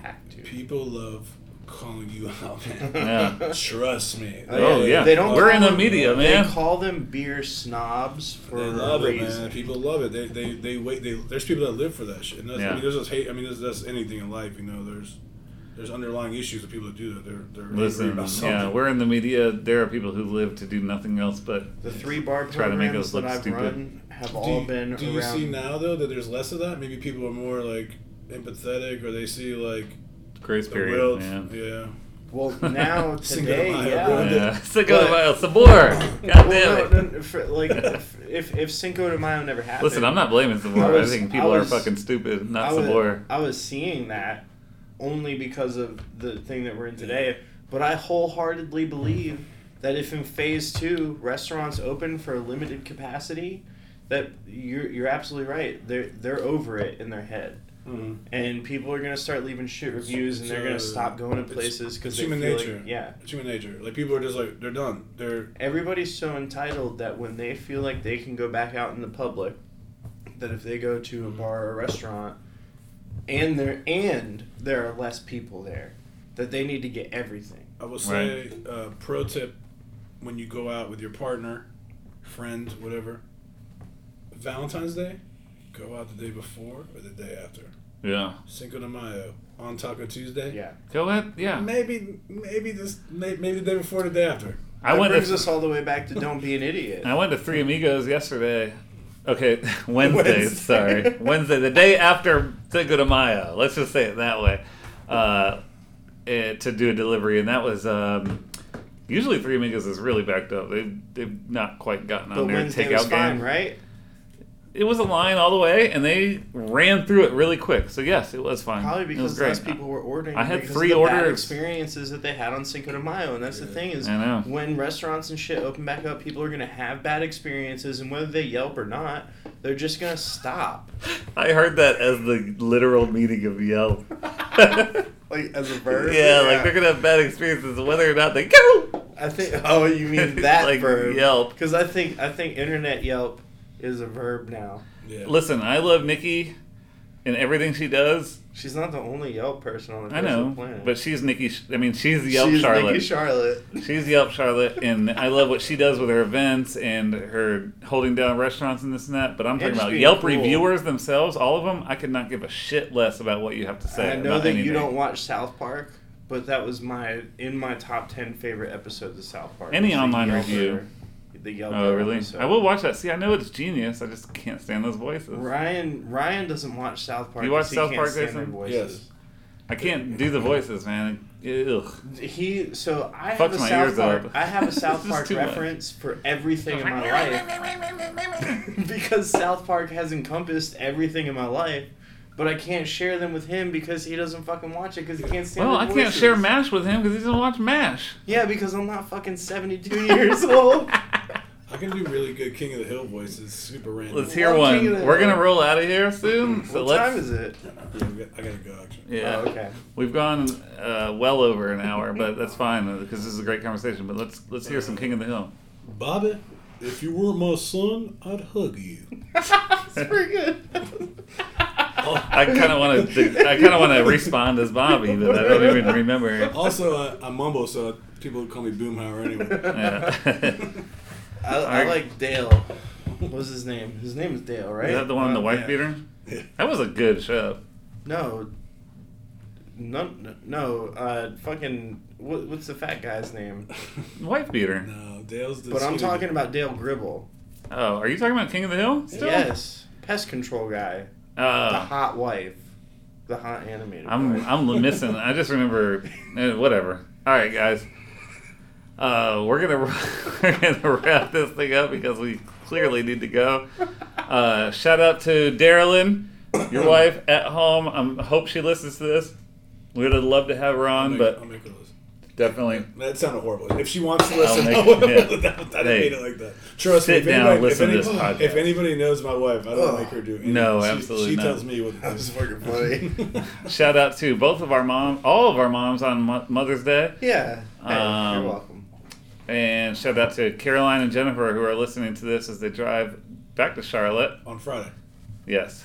People love calling you out, man. *laughs* yeah. Trust me. Oh, yeah. They don't. We're in the them- media, man. They call them beer snobs for They a love it, reason. man. People love it. They, they, they wait. They, there's people that live for that shit. And that's, Yeah. I mean, there's just hate. I mean, there's, that's anything in life. You know, there's there's underlying issues of people that do that. They're they're angry Listen, about something. yeah, we're in the media. There are people who live to do nothing else but. The three bar Try to make programs us that look I've stupid. run have do all you, been do you see now though that there's less of that? Maybe people are more like empathetic, or they see like Grace the period. real. *laughs* yeah. Yeah. *laughs* Well, now Cinco today, de Mayo, yeah. bro. Yeah, Cinco de But- Mayo, Sabor. God damn Well, it. no, no, for, like if, if if Cinco de Mayo never happened. Listen, I'm not blaming Sabor. I I, was- think I people was- are fucking stupid, not I was, Sabor. I was seeing that only because of the thing that we're in today. But I wholeheartedly believe that if in phase two restaurants open for a limited capacity, that you're you're absolutely right. They're they're over it in their head. Mhm. And people are gonna start leaving shit reviews, and they're gonna uh, stop going to places because they human feel nature. like yeah. It's human nature. Like people are just like they're done. They're Everybody's so entitled that when they feel like they can go back out in the public, that if they go to a bar or a restaurant, and there and there are less people there, that they need to get everything. I will say, uh, pro tip: when you go out with your partner, friend, whatever, Valentine's Day, go out the day before or the day after. Yeah. Cinco de Mayo on Taco Tuesday. Yeah. Go ahead. Yeah. Maybe, maybe this, maybe the day before, the day after. I that went brings to us all the way back to don't be an idiot. I went to Three Amigos yesterday. Okay, *laughs* Wednesday. Wednesday. Sorry, Wednesday, the day after Cinco de Mayo. Let's just say it that way. Uh, eh, to do a delivery, and that was um, usually Three Amigos is really backed up. They've, they've not quite gotten but on their Wednesday takeout was fine, game. right? It was a line all the way, and they ran through it really quick. So yes, it was fine. Probably because great. less people were ordering. I had because three of the bad orders. experiences that they had on Cinco de Mayo, and that's the thing is I know. when restaurants and shit open back up, people are gonna have bad experiences, and whether they Yelp or not, they're just gonna stop. I heard that as the literal meaning of Yelp. *laughs* Like as a verb. yeah, like they're gonna have bad experiences whether or not they go. I think. Oh, you mean that *laughs* Like verb? Yelp. Because I think I think internet Yelp is a verb now. Yeah. Listen, I love Nikki and everything she does. She's not the only Yelp person on the I know, planet. but she's Nikki. I mean, she's Yelp Charlotte. She's Charlotte. Nikki Charlotte. She's Yelp Charlotte, and I love what she does with her events and her holding down restaurants and this and that. But I'm talking about Yelp cool. reviewers themselves, all of them. I could not give a shit less about what you have to say. I know about that anything. you don't watch South Park, but that was my in my top ten favorite episodes of South Park. Any was the online Yelper- review. The Yelp. Oh really? Episode. I will watch that. See, I know it's genius. I just can't stand those voices. Ryan Ryan doesn't watch South Park. You watch 'cause he South can't Park, stand their Jason? voices. Yes. I can't do the voices, man. Ugh. He so I Fucks have a my South Park. up. I have a *laughs* South Park too much. reference for everything in my life *laughs* because South Park has encompassed everything in my life. But I can't share them with him because he doesn't fucking watch it because he can't stand. Well, the I can't share Mash with him because he doesn't watch Mash. Yeah, because I'm not fucking 72 years old. *laughs* I can do really good King of the Hill voices, super random. Let's hear Well, one. King of the We're Hill. gonna roll out of here soon. So what let's. time is it? Yeah, I got- I gotta go actually. Yeah. Oh, okay. We've gone uh, well over an hour, but that's fine because this is a great conversation. But let's let's hear some King of the Hill. Bobby, if you were my son, I'd hug you. *laughs* That's pretty good. *laughs* I kind of want to I kind of want to respond as Bobby, but I don't even remember. Also, I, I mumble, so people would call me Boomhauer anyway. Yeah. *laughs* I, I like Dale. What was his name? His name is Dale, right? Is that the one in the wife Yeah. beater? That was a good show. No. No, no, uh, fucking, what, what's the fat guy's name? Wife beater. No, Dale's the. But I'm talking dude. about Dale Gribble. Oh, are you talking about King of the Hill? Still? Yes, pest control guy, the Uh, hot wife, the hot animator. I'm wife. I'm missing. I just remember. eh, whatever. All right, guys. Uh, we're gonna *laughs* we're gonna wrap this thing up because we clearly need to go. Uh, shout out to Darilyn, your *clears throat* wife at home. I hope she listens to this. We would love to have her I'll on, make, but I'll make her listen. definitely That sounded horrible. If she wants to listen, *laughs* make- I will. yeah. *laughs* that, I didn't Hey, mean it like that. Trust sit me. If down anybody, listen if, to this podcast. if anybody knows my wife, I don't Ugh. make her do anything. No, She- absolutely She not. tells me what to That do. was fucking funny. shout out to both of our moms, all of our moms on Mother's Day. yeah. Hey, Um, you're welcome. And shout out to Caroline and Jennifer who are listening to this as they drive back to Charlotte. on Friday. Yes.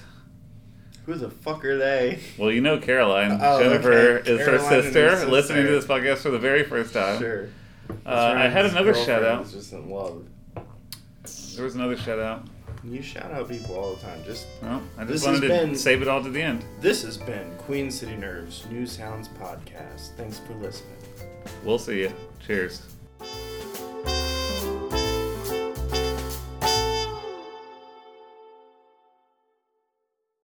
Who the fuck are they? Well, you know Caroline. Oh, Jennifer okay. is her Caroline and sister, sister. listening to this podcast for the very first time. Sure. Uh, I had another shout out. Is just in love. There was another shout out. You shout out people all the time. Just Well, I just wanted to been- save it all to the end. this has been Queen City Nerve's News Sounds podcast. Thanks for listening. We'll see you. Cheers.